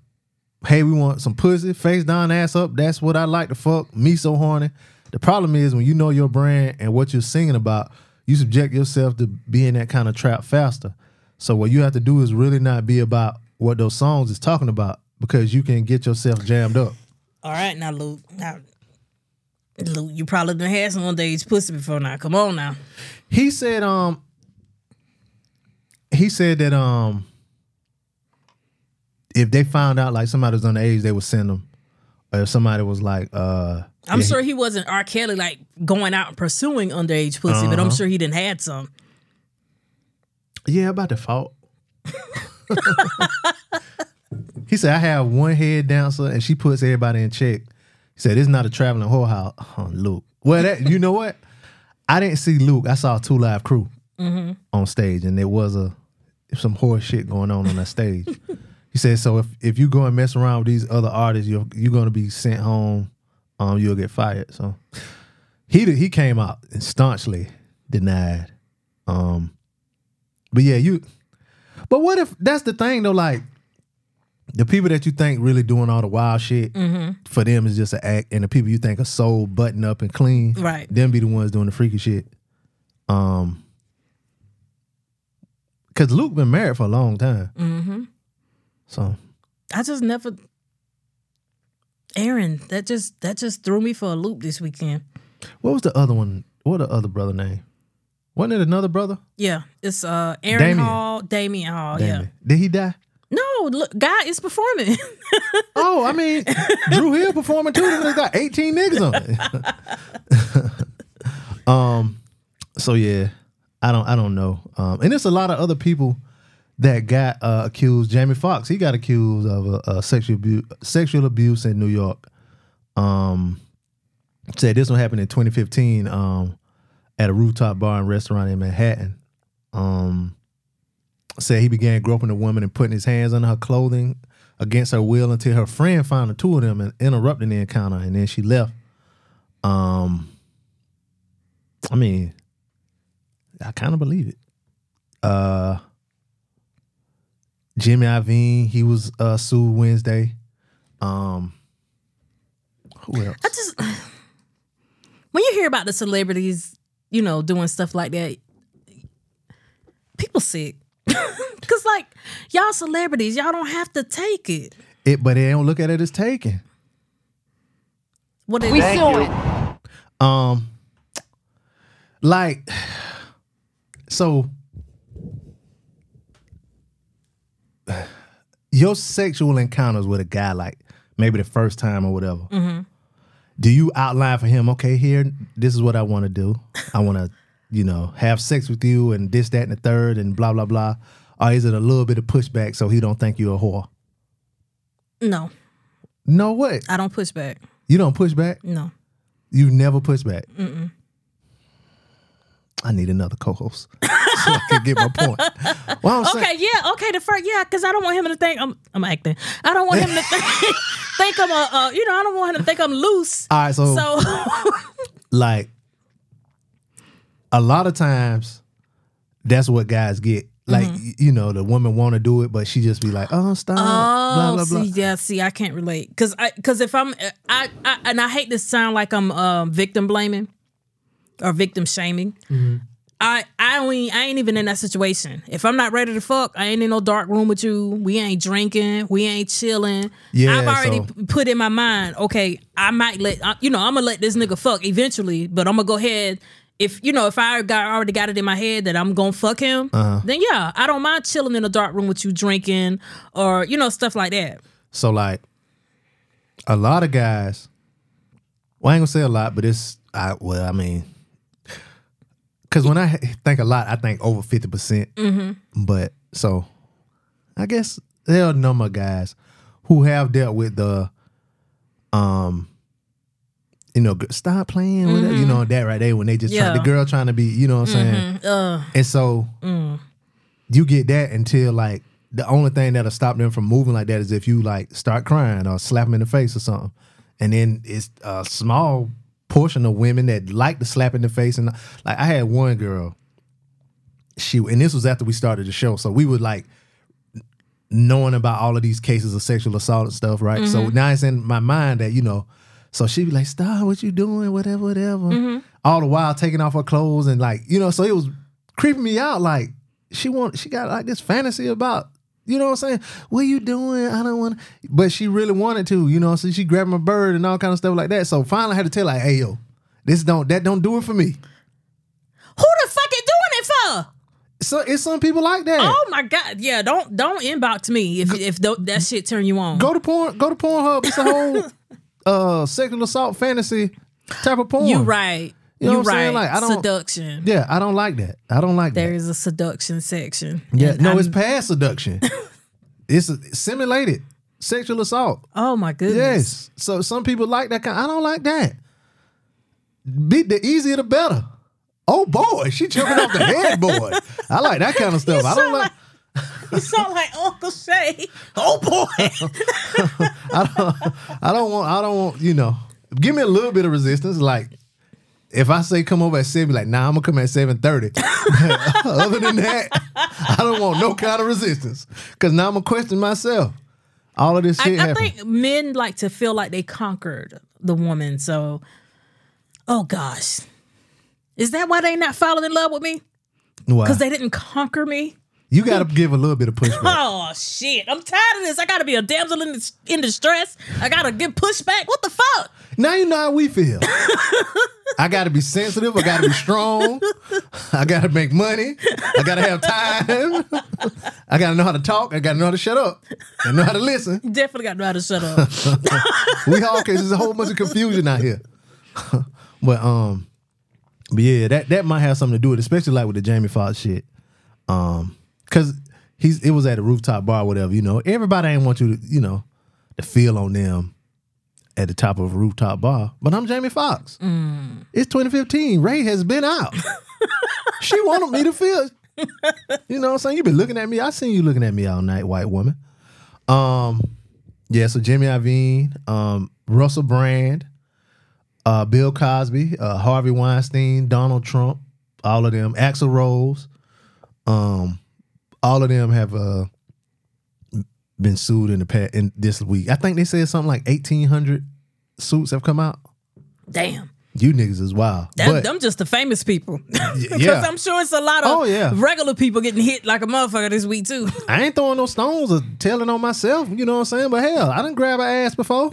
hey, we want some pussy, face down, ass up. That's what I like to fuck. Me so horny. The problem is when you know your brand and what you're singing about, you subject yourself to being that kind of trap faster. So what you have to do is really not be about what those songs is talking about because you can get yourself jammed up. All right, now Luke. Now, Luke, you probably done had some underage pussy before now. Come on now. He said, um, he said that um, if they found out like somebody was underage, they would send them. Or if somebody was like, uh, I'm yeah, sure he wasn't R. Kelly like going out and pursuing underage pussy, but Uh-huh. I'm sure he didn't had some. yeah, about default. he said, I have one head dancer and she puts everybody in check. He said, it's not a traveling whorehouse. Oh, Luke. Well, that you know what? I didn't see Luke. I saw two live crew on stage, and there was a some horse shit going on on that stage. he said, so if if you go and mess around with these other artists, you're you're gonna be sent home. Um, you'll get fired. So he he came out and staunchly denied. Um, but yeah, you. But what if that's the thing though? Like the people that you think really doing all the wild shit for them is just an act, and the people you think are so buttoned up and clean, Right. Them be the ones doing the freaky shit. Um, because Luke been married for a long time, Mm-hmm. so I just never. Aaron, that just that just threw me for a loop this weekend. what was the other one? What the other brother name? Wasn't it another brother? Yeah, it's uh Aaron Damion. Hall, Damion Hall. Damn yeah. Did he die? No, look, guy is performing. Oh, I mean, Dru Hill performing too. They got 18 niggas on it. Um, so yeah, I don't I don't know. Um, and there's a lot of other people that got uh, accused. Jamie Foxx, he got accused of uh, uh, sexual abuse, sexual abuse in New York. Um, said this one happened in 2015. Um, at a rooftop bar and restaurant in Manhattan. Um, said he began groping the woman and putting his hands on her clothing against her will until her friend found the two of them and interrupting the encounter, and then she left. Um, I mean, I kind of believe it. Uh, Jimmy Iovine, he was uh, sued Wednesday. Um, who else? I just when you hear about the celebrities, you know, doing stuff like that, people sick. Cause like y'all celebrities, y'all don't have to take it. It, but they don't look at it as taking. What they We suing. Um, like, so your sexual encounters with a guy, like maybe the first time or whatever. Mm-hmm. Do you outline for him? Okay, here, this is what I want to do. I want to, you know, have sex with you and this, that, and the third, and blah blah blah. Or is it a little bit of pushback so he don't think you're a whore? No, No, what? I don't push back. You don't push back. No. You never push back. I need another co-host so I can get my point. Well, I'm saying, Okay, yeah, okay. The first, yeah, because I don't want him to think I'm I'm acting. I don't want him to think, think I'm a, uh, you know, I don't want him to think I'm loose. all right. So, So like, a lot of times, that's what guys get. Like, y- you know, the woman want to do it, but she just be like, "Oh, stop!" blah Oh, blah blah. see, yeah, see, I can't relate because I because if I'm I, I and I hate to sound like I'm um, victim blaming or victim shaming. Mm-hmm. I I ain't I ain't even in that situation. If I'm not ready to fuck, I ain't in no dark room with you. We ain't drinking. We ain't chilling. Yeah, I've already so- put in my mind. Okay, I might let you know. I'm gonna let this nigga fuck eventually, but I'm gonna go ahead. If you know, if I got already got it in my head that I'm gonna fuck him, Uh-huh. then yeah, I don't mind chilling in a dark room with you drinking or you know stuff like that. So, like, a lot of guys. Well, I ain't gonna say a lot, but it's I. Well, I mean, because when I think a lot, I think over fifty percent. But so, I guess there are a number of guys who have dealt with the, um, you know, stop playing with it. You know that right there when they just try, the girl trying to be, you know what I'm saying. Uh, And so you get that until like the only thing that'll stop them from moving like that is if you like start crying or slap them in the face or something. And then it's a small portion of women that like to slap in the face. And like I had one girl, she and this was after we started the show. So we would like knowing about all of these cases of sexual assault and stuff, right? So mm-hmm. now it's in my mind that, you know, so she'd be like, Stop, what you doing? Whatever, whatever. Mm-hmm. All the while taking off her clothes and like, you know, so it was creeping me out. Like, she want she got like this fantasy about, you know what I'm saying? What you doing? I don't want but she really wanted to, you know, so she grabbed my bird and all kind of stuff like that. So finally I had to tell her, like, hey yo, this don't that don't do it for me. who the fuck is doing it for? So it's some people like that. Oh my god, yeah. Don't don't inbox me if if th- that shit turn you on. Go to porn. Go to Pornhub. It's a whole uh sexual assault fantasy type of porn. You right. You know I'm right. saying? Like, I don't- seduction. Yeah, I don't like that. I don't like There that. is a seduction section. Yeah, And no, I'm- it's past seduction. it's a, simulated sexual assault. Oh my goodness. Yes. So some people like that kind. I don't like that. Be the easier the better. Oh boy, she jumping off the headboard. I like that kind of stuff. I don't sound like. You sound like Uncle Shay. Oh boy. I don't. I don't want. I don't want. You know, give me a little bit of resistance. Like if I say come over at seven, like nah, I'm gonna come at seven thirty. Other than that, I don't want no kind of resistance because now I'm gonna question myself. All of this I, shit I happened. think men like to feel like they conquered the woman. So, oh gosh, is that why they not falling in love with me? Because they didn't conquer me. You got to give a little bit of pushback. Oh shit! I'm tired of this. I gotta be a damsel in, in distress. I gotta get pushback. What the fuck? now you know how we feel. I got to be sensitive. I got to be strong. I got to make money. I got to have time. I got to know how to talk. I got to know how to shut up. I know how to listen. Definitely got to know how to shut up. we all case there's a whole bunch of confusion out here. but um, But yeah, that that might have something to do with, it, especially like with the Jamie Foxx shit. Um, cause he's it was at a rooftop bar, or whatever. You know, everybody ain't want you to, you know, to feel on them at the top of a rooftop bar. But I'm Jamie Foxx. It's 2015. Ray has been out. she wanted me to feel. You know what I'm saying? You've been looking at me. I seen you looking at me all night, white woman. Um, yeah, so Jimmy Iovine, um, Russell Brand, uh, Bill Cosby, uh, Harvey Weinstein, Donald Trump, all of them, Axl Rose, um, all of them have uh been sued in the past in this week. I think they said something like eighteen hundred suits have come out. Damn. You niggas is wild. That, but them just the famous people. Because yeah. I'm sure it's a lot of Oh, yeah. regular people getting hit like a motherfucker this week too. I ain't throwing no stones or telling on myself, you know what I'm saying? But hell, I didn't grab an ass before.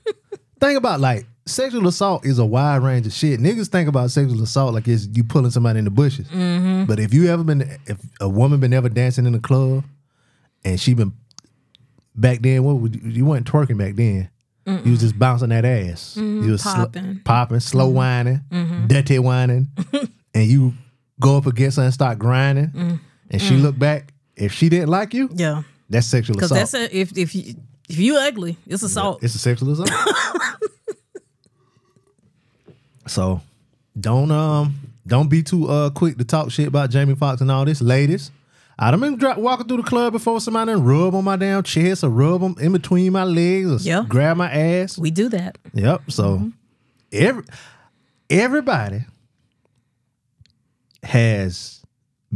think about like sexual assault is a wide range of shit. Niggas think about sexual assault like it's you pulling somebody in the bushes. Mm-hmm. But if you ever been, if a woman been ever dancing in the club and she been back then, what would you, you weren't twerking back then? You was just bouncing that ass. You mm-hmm. was sl- Popping. popping, slow mm-hmm. whining, dirty whining, and you go up against her and start grinding, mm. and she mm. look back. If she didn't like you, yeah. that's sexual Because assault. that's a, if if you if you ugly, it's assault. It's a sexual assault. so don't um don't be too uh quick to talk shit about Jamie Foxx and all this, ladies. I done been dra- walking through the club before somebody done rub on my damn chest or rub them in between my legs or Yeah. grab my ass. we do that. Yep. So every everybody has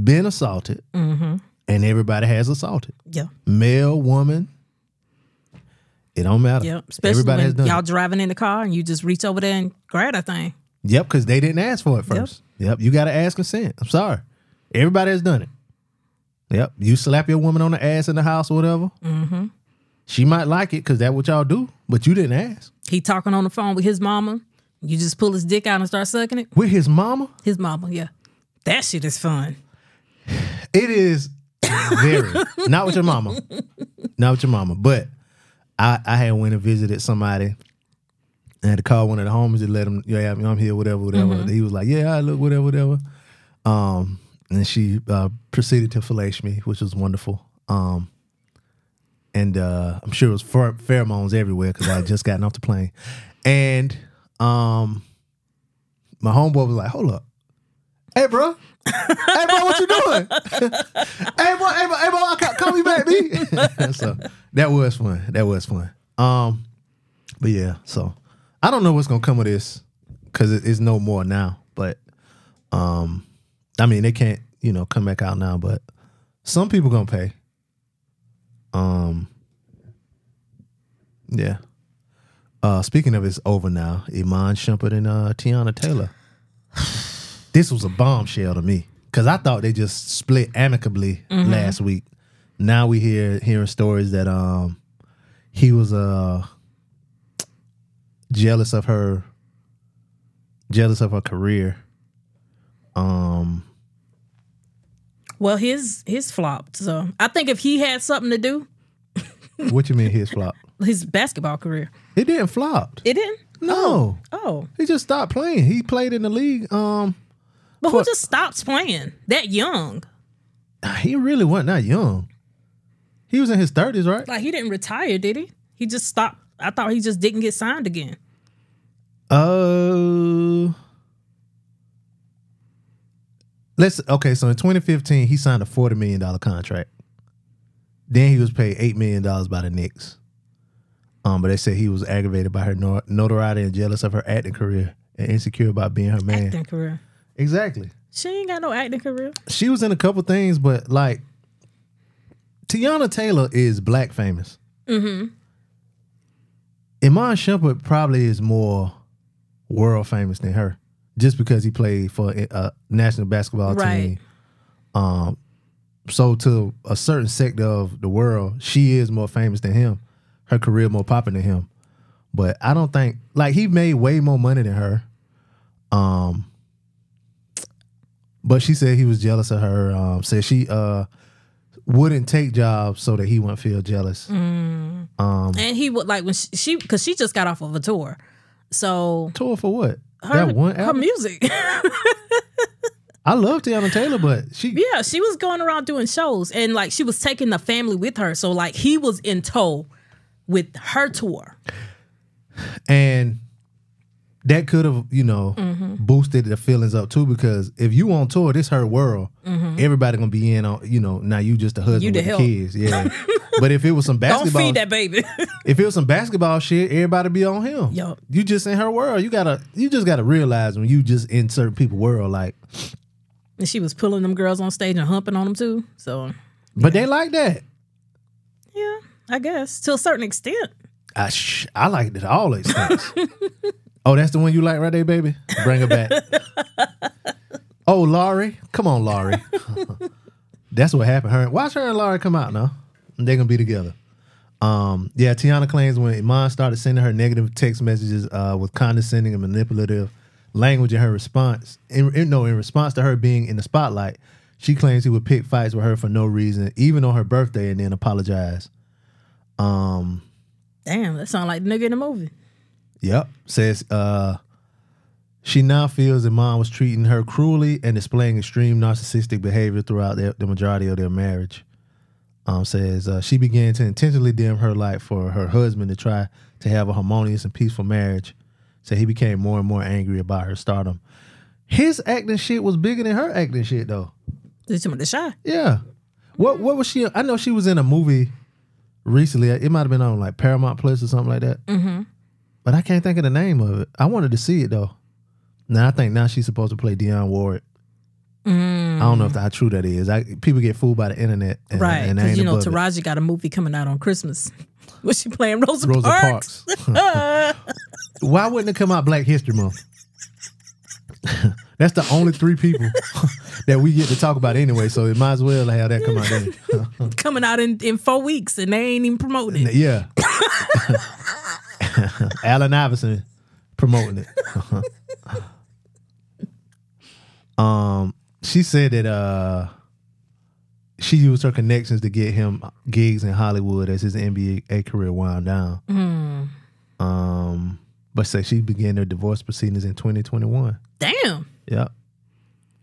been assaulted, and everybody has assaulted. Yeah. Male, woman. It don't matter. Yeah. Especially everybody has when done. y'all it. driving in the car and you just reach over there and grab that thing. Yep, because they didn't ask for it first. Yep, you got to ask consent. I'm sorry. Everybody has done it. Yep, you slap your woman on the ass in the house or whatever. Mm-hmm. She might like it because that's what y'all do, but you didn't ask. He talking on the phone with his mama. You just pull his dick out and start sucking it. With his mama, His mama, yeah. That shit is fun. it is very not with your mama, not with your mama. But I, I had went and visited somebody. I had to call one of the homies to let him, yeah, I'm here, whatever, whatever. He was like, yeah, I look, whatever, whatever. Um, and she uh, proceeded to fellate me, which was wonderful. Um, and uh, I'm sure it was pher- pheromones everywhere because I had just gotten off the plane. And um, my homeboy was like, hold up. Hey, bro. hey, bro, what you doing? hey, boy, hey, bro, hey, bro, call, call me back, B. so that was fun. That was fun. Um, but yeah, so I don't know what's gonna come of this because it's no more now. But um, I mean, they can't, you know, come back out now. But some people gonna pay. Um, yeah. Uh, speaking of it's over now, Iman Shumpert and uh, Teyana Taylor. This was a bombshell to me because I thought they just split amicably last week. Now we hear hearing stories that um he was uh jealous of her jealous of her career. Um Well, his his flopped. So I think if he had something to do, what you mean his flop? his basketball career. It didn't flop. It didn't? No. Oh. He just stopped playing. He played in the league. Um But who Fuck. just stops playing that young? he really wasn't that young. He was in his thirties, right? Like he didn't retire, did he? He just stopped. I thought he just didn't get signed again. Uh Let's okay, so in 2015 he signed a 40 million dollar contract. Then he was paid 8 million dollars by the Knicks. Um but they said he was aggravated by her notoriety and jealous of her acting career and insecure about being her man. Acting career. Exactly. She ain't got no acting career. She was in a couple things but like Teyana Taylor is black famous. Mm-hmm. Iman Shumpert probably is more world famous than her, just because he played for a national basketball Right. team. Um, so to a certain sector of the world, she is more famous than him. Her career more popular than him. But I don't think like he made way more money than her. Um, but she said he was jealous of her. Um, said she uh wouldn't take jobs so that he wouldn't feel jealous. Um and he would like when she because she, just got off of a tour. So Tour for what? her That one her music. I love Teyana Taylor, but she yeah, she was going around doing shows and like she was taking the family with her. So like he was in tow with her tour. and that could have you know Mm-hmm. boosted the feelings up too because if you on tour this her world everybody gonna be in on you know now you just the husband Mm-hmm. You the with the kids yeah but if it was some basketball Don't feed that baby. if it was some basketball shit everybody be on him Yo. you just in her world you gotta you just gotta realize when you just in certain people world like and she was pulling them girls on stage and humping on them too. So but they like that yeah, I guess to a certain extent. I sh- I like it all extents. oh, that's the one you like right there, baby. Bring her back. oh, Laurie, come on, Laurie. that's what happened. Her, watch her and Laurie come out now. They're gonna be together. Um, yeah, Teyana claims when Iman started sending her negative text messages uh, with condescending and manipulative language in her response, in, in, no, in response to her being in the spotlight, she claims he would pick fights with her for no reason, even on her birthday, and then apologize. Um, Damn, that sound like the nigga in the movie. Yep. Says uh she now feels that mom was treating her cruelly and displaying extreme narcissistic behavior throughout their, the majority of their marriage. Um, says uh, she began to intentionally dim her light for her husband to try to have a harmonious and peaceful marriage. So he became more and more angry about her stardom. His acting shit was bigger than her acting shit though. This is the Chi. Yeah. What what was she? I know she was in a movie recently. It might have been on like Paramount Plus or something like that. Mm-hmm. But I can't think of the name of it. I wanted to see it though. Now I think now she's supposed to play Dionne Ward. I don't know if mm. how true that is. I, people get fooled by the internet, and, Right. And Because you know above it. Taraji got a movie coming out on Christmas. Was she playing Rosa, Rosa Parks? Parks. Why wouldn't it come out Black History Month? That's the only three people that we get to talk about anyway, so it might as well have that come out coming out in, in four weeks and they ain't even promoting it. Yeah. Allen Iverson promoting it. um, she said that uh she used her connections to get him gigs in Hollywood as his NBA career wound down. Um, but say she began their divorce proceedings in 2021. Damn. Yep.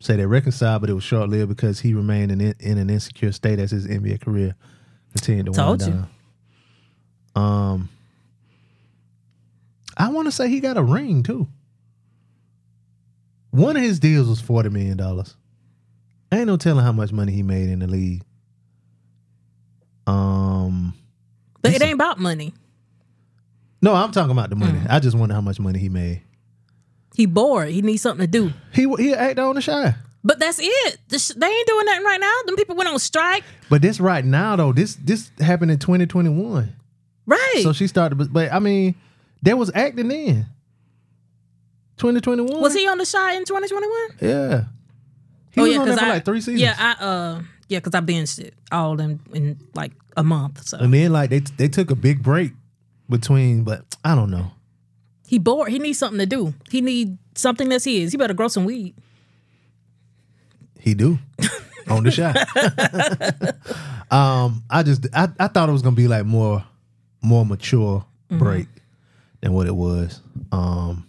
Say they reconciled, but it was short lived because he remained in, in an insecure state as his NBA career continued to Told wind you. down. Um, I want to say he got a ring too. One of his deals was forty million dollars. Ain't no telling how much money he made in the league. Um, But it ain't about money. no, I'm talking about the money. Mm. I just wonder how much money he made. He bored. He needs something to do. He he acted on the Chi. But that's it. They ain't doing nothing right now. Them people went on strike. But this right now though, this this happened in 2021. Right. So she started, but, but I mean, there was acting then. 2021. was he on the Chi in 2021? Yeah. He was on there for I, like three seasons. Yeah, I uh yeah, because I binged it all in in like a month. So and then like they they took a big break between, but I don't know. he bored. He needs something to do. He need something that's his. He better grow some weed. He do on the shot. um, I just I, I thought it was gonna be like more more mature break than what it was. Um,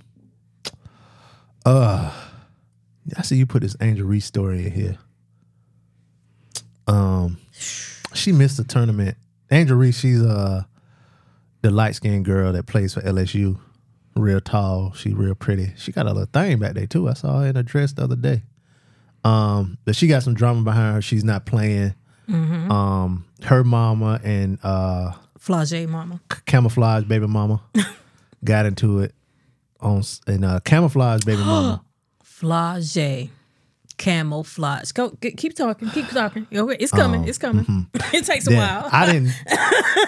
uh, I see you put this Angel Reese story in here. Um, she missed the tournament. Angel Reese, she's uh the light skinned girl that plays for LSU. Real tall, she real pretty. She got a little thing back there too. I saw her in a dress the other day. Um, but she got some drama behind her. She's not playing. Um, her mama and uh Flau'jae mama. camouflage baby mama got into it on in uh camouflage baby mama. Flau'jae. Camouflage. Go get, keep talking. Keep talking. Okay, It's coming. it's coming. it takes a while. Mm-hmm. I didn't.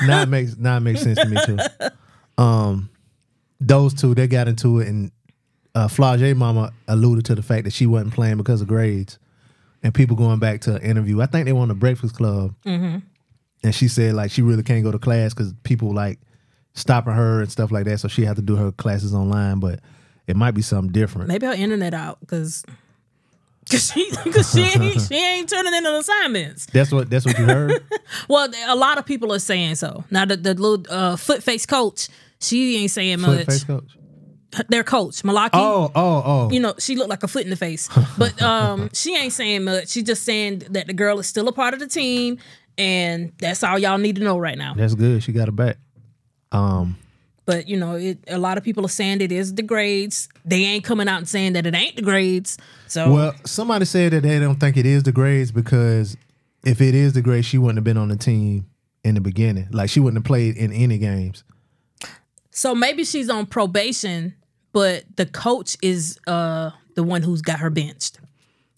now it makes now it makes sense to me too. Um, those two they got into it, and uh, Flau'jae Mama alluded to the fact that she wasn't playing because of grades, and people going back to an interview. I think they were on the Breakfast Club, and she said like she really can't go to class because people like stopping her and stuff like that, so she had to do her classes online. But it might be something different. Maybe her internet out because cause she cause she ain't, she ain't turning in the assignments. That's what that's what you heard. Well, a lot of people are saying so. Now the, the little uh, foot face coach, she ain't saying Foot much. face coach. their coach, Mulkey. Oh, oh, oh. You know, she looked like a foot in the face. But um she ain't saying much. She's just saying that the girl is still a part of the team and that's all y'all need to know right now. That's good. She got her back. Um, But you know, it, a lot of people are saying it is the grades. They ain't coming out and saying that it ain't the grades. So well, somebody said that they don't think it is the grades because if it is the grades, she wouldn't have been on the team in the beginning. Like she wouldn't have played in any games. so maybe she's on probation, but the coach is uh the one who's got her benched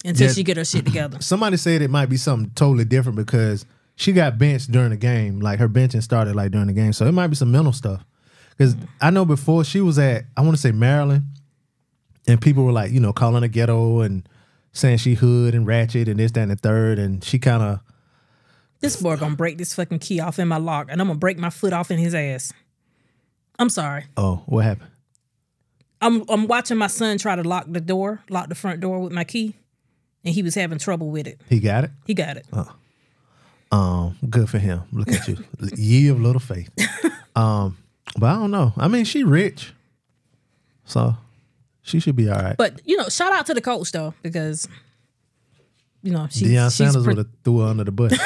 until Yeah. she get her shit together. Somebody said it might be something totally different because she got benched during the game. Like her benching started like during the game, so it might be some mental stuff. Because I know before she was at, I want to say Maryland, and people were like, you know, calling her ghetto and saying she hood and ratchet and this, that, and the third, and she kind of This boy gonna break this fucking key off in my lock, and I'm gonna break my foot off in his ass. I'm sorry. oh, what happened? I'm I'm watching my son try to lock the door, lock the front door with my key, and he was having trouble with it. He got it. He got it. Uh. Um, good for him. Look at you, ye of little faith. Um, but I don't know. I mean, she rich, so she should be all right. But you know, shout out to the coach though, because you know she's, Deion she's Sanders pre- would have threw her under the bus.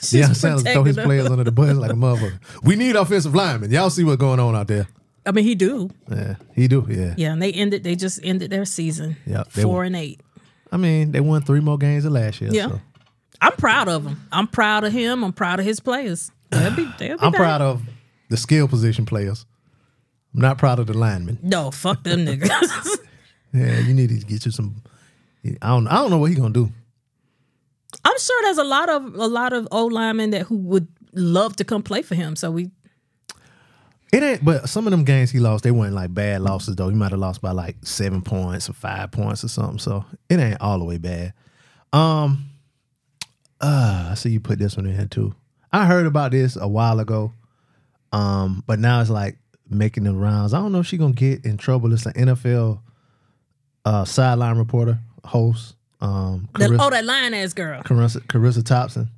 she's Deion Sanders throw his her. players under the bus like a motherfucker. We need offensive linemen. Y'all see what's going on out there? I mean, he do. Yeah, he do. Yeah. Yeah, and they ended. They just ended their season. Yeah, four won. and eight. I mean, they won three more games than last year. Yeah. so. I'm proud of him. I'm proud of him. I'm proud of his players. They'll be. They'll be I'm back. proud of the skill position players. I'm not proud of the linemen. No, fuck them niggas. Yeah, you need to get you some. I don't. I don't know what he gonna do. I'm sure there's a lot of a lot of old linemen that who would love to come play for him. So we It ain't, but some of them games he lost, they weren't like bad losses though. He might have lost by like seven points or five points or something. So it ain't all the way bad. Um, uh, I see you put this one in here too. I heard about this a while ago, um, but now it's like making the rounds. I don't know if she gonna get in trouble. It's an NFL uh, sideline reporter host. Um, Charissa- oh that lion ass girl. Charissa, Charissa Thompson.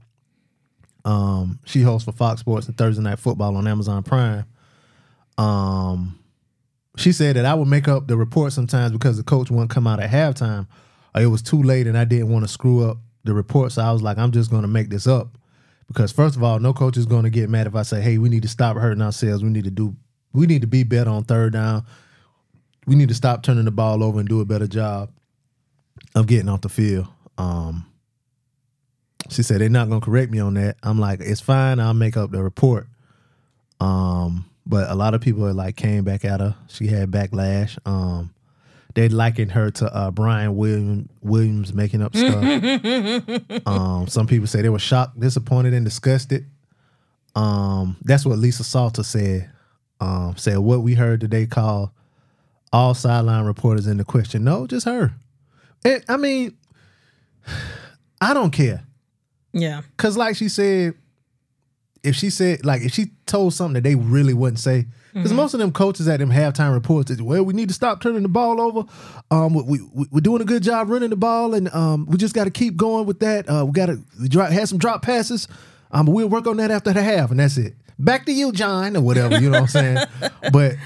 Um, she hosts for Fox Sports and Thursday Night Football on Amazon Prime. Um, she said that I would make up the report sometimes because the coach wouldn't come out at halftime, it was too late and I didn't want to screw up the report. So I was like, I'm just going to make this up because first of all, no coach is going to get mad if I say, "Hey, we need to stop hurting ourselves. We need to do, we need to be better on third down. We need to stop turning the ball over and do a better job of getting off the field." Um, she said they're not gonna correct me on that. I'm like, it's fine. I'll make up the report. Um, but a lot of people like came back at her. She had backlash. Um, they likened her to uh, Brian William, Williams making up stuff. um, some people say they were shocked, disappointed, and disgusted. Um, that's what Lisa Salter said. Um, said what we heard today call all sideline reporters in the question. No, just her. And, I mean, I don't care. Yeah. Cause like she said, if she said like if she told something that they really wouldn't say, because most of them coaches at them halftime reports, is, well, we need to stop turning the ball over. Um, we, we we're doing a good job running the ball, and um, we just got to keep going with that. Uh, we got to drop have some drop passes. Um, but we'll work on that after the half, and that's it. Back to you, John, or whatever. You know what I'm saying? but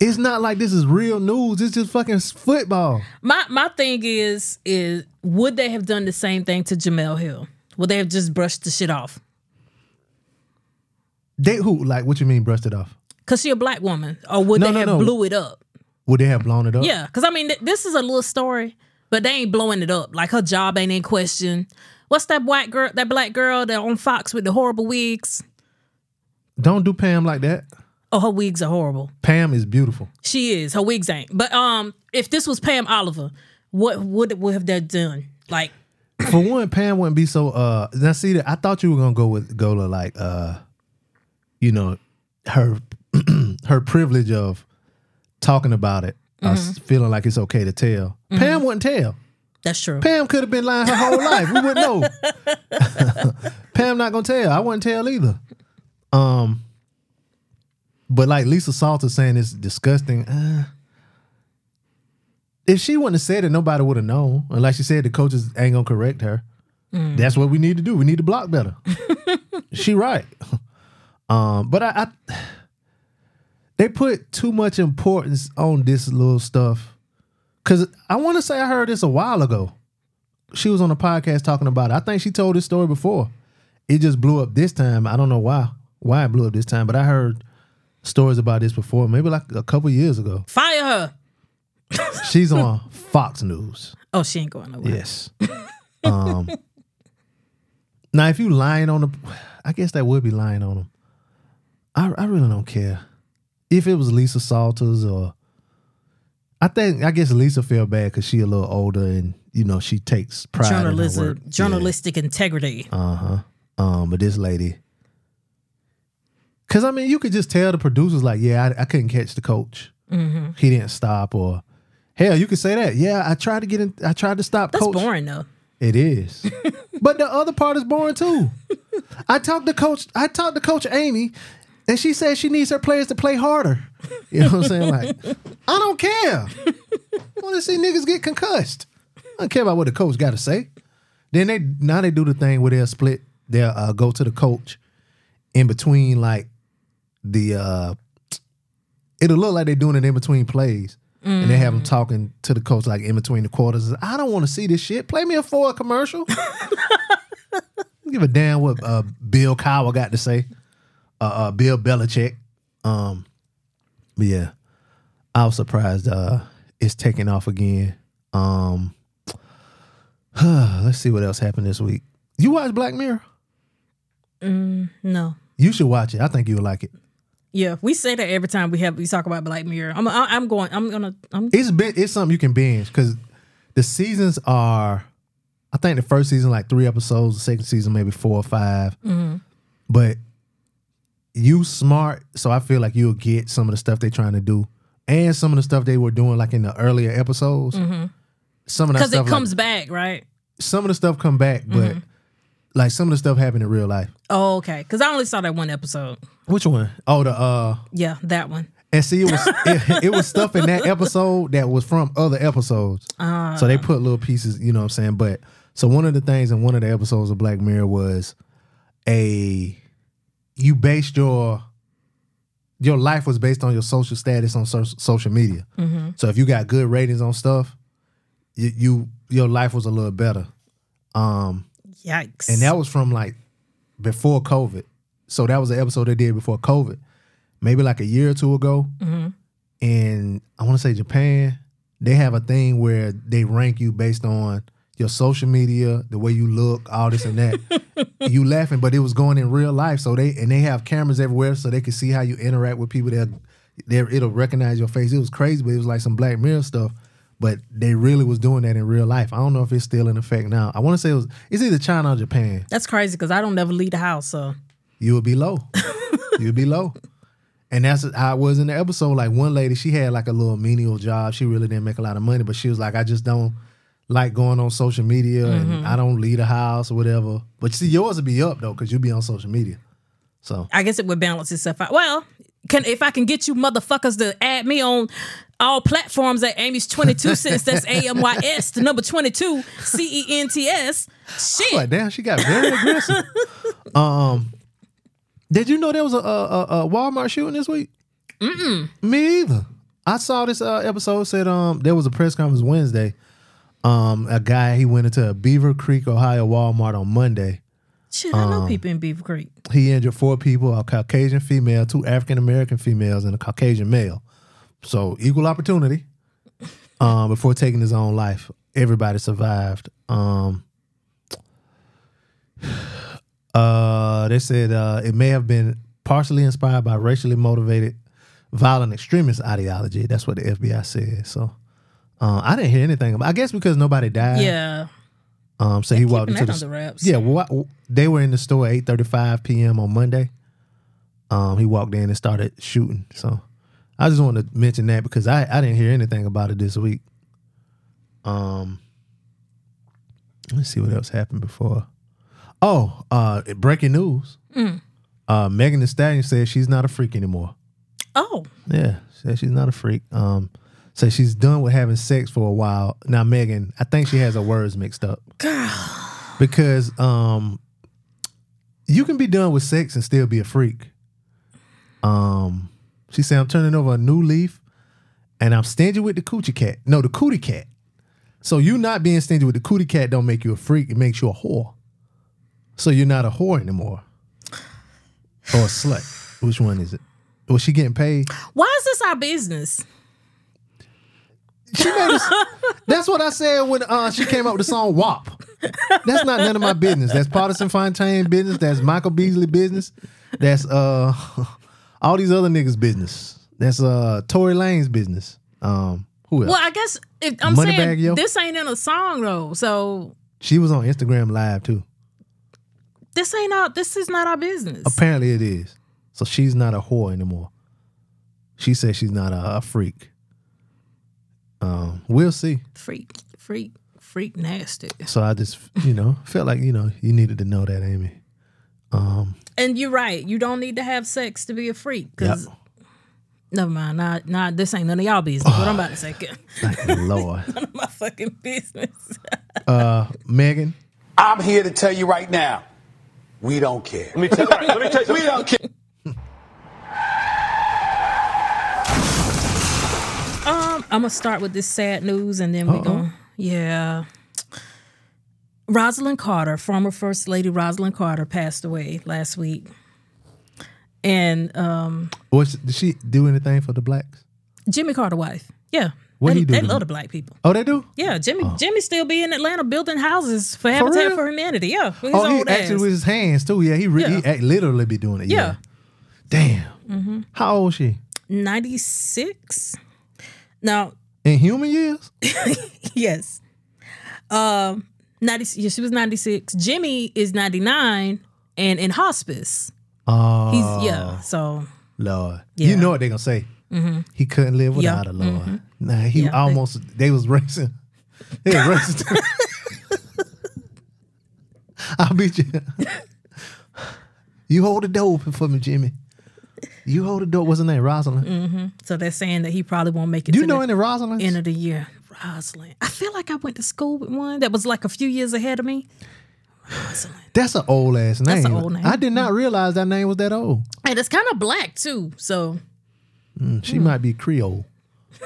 it's not like this is real news. It's just fucking football. My my thing is is would they have done the same thing to Jemele Hill? Would they have just brushed the shit off? They who like what you mean brushed it off? Cause she a black woman, or would No, they no, have no. blew it up? Would they have blown it up? Yeah, because I mean, th- this is a little story, but they ain't blowing it up. Like her job ain't in question. What's that black girl? That black girl that on Fox with the horrible wigs? Don't do Pam like that. Oh, her wigs are horrible. Pam is beautiful. She is. Her wigs ain't. But um, if this was Pam Oliver, what would would have that done? Like, For one, Pam wouldn't be so. uh Now, see that I thought you were gonna go with go to like, uh you know, her her privilege of talking about it, uh, s- feeling like it's okay to tell. Pam wouldn't tell. that's true. Pam could have been lying her whole life. We wouldn't know. Pam not gonna tell. I wouldn't tell either. Um, but like Lisa Salter saying it's disgusting. Uh, if she wouldn't have said it, nobody would have known. And like she said, the coaches ain't gonna correct her. That's what we need to do. We need to block better. she right. Um, but I, I they put too much importance on this little stuff. Cause I want to say I heard this a while ago. She was on a podcast talking about it. I think she told this story before. It just blew up this time. I don't know why. Why it blew up this time, but I heard stories about this before, maybe like a couple years ago. Fire her. She's on Fox News. Oh, she ain't going nowhere. Yes. um. Now, if you lying on the, I guess that would be lying on them. I I really don't care if it was Lisa Salters or. I think I guess Lisa felt bad because she a little older and you know she takes pride in her work. Journalism, journalistic integrity. Uh huh. Um, but this lady, because I mean, you could just tell the producers like, yeah, I, I couldn't catch the coach. Mm-hmm. He didn't stop, or hell, you could say that. Yeah, I tried to get in. I tried to stop That's coach. boring though. It is. but the other part is boring too. I talked to coach I talked to coach Amy and she says she needs her players to play harder. You know what I'm saying? Like, I don't care. I want to see niggas get concussed. I don't care about what the coach got to say. Then they now they do the thing where they'll split. They'll uh, go to the coach in between like the uh it'll look like they're doing it in between plays. And they have them talking to the coach like in between the quarters. I don't want to see this shit. Play me a Ford commercial. Give a damn what uh, Bill Cowher got to say. Uh, uh, Bill Belichick. Um, but yeah, I was surprised. Uh, it's taking off again. Um, let's see what else happened this week. You watch Black Mirror? No. You should watch it. I think you would like it. Yeah, we say that every time we have we talk about Black Mirror. I'm I'm going. I'm gonna. I'm It's been it's something you can binge because the seasons are. I think the first season like three episodes. The second season maybe four or 5 But you smart, so I feel like you'll get some of the stuff they're trying to do, and some of the stuff they were doing like in the earlier episodes. Mm-hmm. Some of that because stuff, it comes like, back, right? some of the stuff come back, but mm-hmm. like some of the stuff happened in real life. Oh, okay. Because I only saw that one episode. Which one? Oh, the uh, Yeah, that one. And see, it was it, it was stuff in that episode that was from other episodes. So they ah. put little pieces, you know what I'm saying? But so one of the things in one of the episodes of Black Mirror was a you based your your life was based on your social status on so- social media. So if you got good ratings on stuff, you, you your life was a little better. Um, Yikes. and that was from like before COVID. So that was the episode they did before COVID, maybe like a year or two ago. And I want to say Japan, they have a thing where they rank you based on your social media, the way you look, all this and that. you laughing, but it was going in real life. So they and they have cameras everywhere, so they can see how you interact with people. That there, it'll recognize your face. It was crazy, but it was like some Black Mirror stuff. But they really was doing that in real life. I don't know if it's still in effect now. I want to say it was. It's either China or Japan. That's crazy because I don't ever leave the house. So you would be low. you would be low. And that's how it was in the episode. Like one lady, she had like a little menial job. She really didn't make a lot of money, but she was like, I just don't like going on social media and I don't leave the house or whatever. But see, yours would be up though, because you be on social media. So I guess it would balance itself out. Well, can if I can get you motherfuckers to add me on all platforms at Amy's 22 cents, that's A M Y S, the number 22, C E N T S. Shit. like, damn, she got very aggressive. Um, did you know there was a, a, a, a Walmart shooting this week? Mm-mm. Me either. I saw this uh, episode said um there was a press conference Wednesday. Um, a guy he went into a Beavercreek, Ohio Walmart on Monday. Shit, I Um, know people in Beavercreek. He injured four people: a Caucasian female, two African American females, and a Caucasian male. So equal opportunity. Um, before taking his own life, everybody survived. Um, uh, they said uh, it may have been partially inspired by racially motivated violent extremist ideology. That's what the FBI said. So uh, I didn't hear anything about. I guess because nobody died. Yeah. Um, so he walked into the under wraps. yeah. Well, they were in the store at eight thirty five p.m. on Monday. Um, he walked in and started shooting. So I just wanted to mention that because I I didn't hear anything about it this week. Um, let's see what else happened before. Oh, uh, breaking news. Uh, Megan Thee Stallion says she's not a freak anymore. Oh, Yeah, says she's not a freak. Um, says she's done with having sex for a while. Now, Megan, I think she has her words mixed up. Girl. Because um, you can be done with sex and still be a freak. Um, She said, I'm turning over a new leaf and I'm stingy with the coochie cat. No, the cootie cat. So you not being stingy with the cootie cat don't make you a freak. It makes you a whore. So you're not a whore anymore. Or a slut. Which one is it? Was she getting paid? Why is this our business? She made us, That's what I said when uh, she came up with the song WAP. That's not none of my business. That's Pardison Fontaine business. That's Michael Beasley business. That's uh all these other niggas' business. That's uh Tory Lanez business. Um who else? Well, I guess if, I'm saying this ain't in a song though, so She was on Instagram live too. this ain't our. This is not our business. Apparently it is. So she's not a whore anymore. She says she's not a, a freak. Um, we'll see. freak, freak, freak, nasty. So I just, you know, felt like, you know, you needed to know that, Amy. Um, And you're right. You don't need to have sex to be a freak. Because Yep. never mind. Not, not. This ain't none of y'all business. what I'm about to say. thank the Lord. none of my fucking business. Uh, Megan, I'm here to tell you right now, we don't care. Let me tell, all right, let me tell you We don't care. Um, I'm gonna start with this sad news, and then we go. Yeah. Rosalynn Carter, former First Lady Rosalynn Carter, passed away last week, and um, was did she do anything for the blacks? Jimmy Carter wife. Yeah, What they, he do they love the black people. Oh, they do? Yeah, Jimmy. Jimmy still be in Atlanta building houses for Habitat real? for Humanity. Yeah, Oh, he actually ass. with his hands too. Yeah, he, Yeah. he act- literally be doing it. Yeah. Yeah. Mm-hmm. Damn. How old is she? 96. Now, In human years? yes. Um 90 yeah, she was 96. Jimmy is 99 and in hospice. Oh, He's yeah, so Lord. Yeah. You know what they're gonna say. Mm-hmm. He couldn't live without a Lord. Mm-hmm. Nah, he Yeah, almost, they, was racing. They was racing. I'll beat you. you hold the door open for me, Jimmy. You hold the door. What's her name? Rosalind. Mm-hmm. so they're saying that he probably won't make it Do you know the any Rosalind? end of the year. Rosalind. I feel like I went to school with one that was like a few years ahead of me. Rosalind. That's an old ass name. That's an old name. I did not realize that name was that old. And it's kind of black too. So mm, She might be Creole.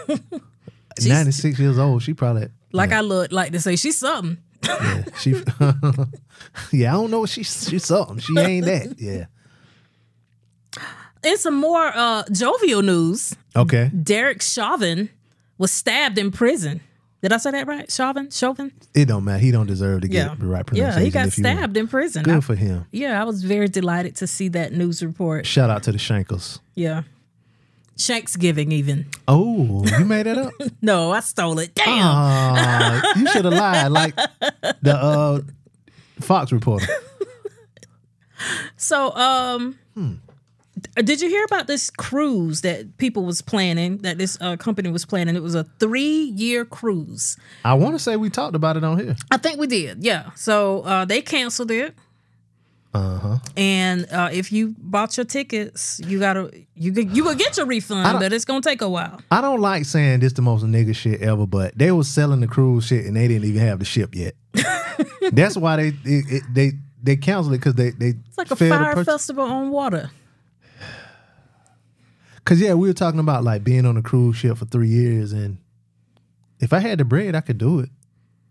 96 years old. She probably, like I look like to say she's something. yeah, she, yeah, I don't know. What she, she's something. She ain't that. Yeah. In some more uh, jovial news, Okay. Derek Chauvin was stabbed in prison. Did I say that right? Chauvin? Chauvin? It don't matter. He don't deserve to get Yeah. the right Yeah, he got if you want. stabbed in prison. Good I- for him. yeah, I was very delighted to see that news report. Shout out to the Shankles. Yeah. Shanksgiving even. Oh, you made that up? No, I stole it. Damn. Ah, you should have lied like the uh, Fox reporter. So, um, Hmm. Did you hear about this cruise that people was planning? That this uh, company was planning. It was a three-year cruise. I want to say we talked about it on here. I think we did. Yeah. So uh, they canceled it. Uh huh. And uh, if you bought your tickets, you gotta you could- you will get your refund, but it's gonna take a while. I don't like saying this the most nigga shit ever, but they was selling the cruise shit and they didn't even have the ship yet. That's why they it, it, they they canceled it because they they It's like a fire purchase- festival on water. Cause yeah, we were talking about like being on a cruise ship for three years, and if I had the bread, I could do it.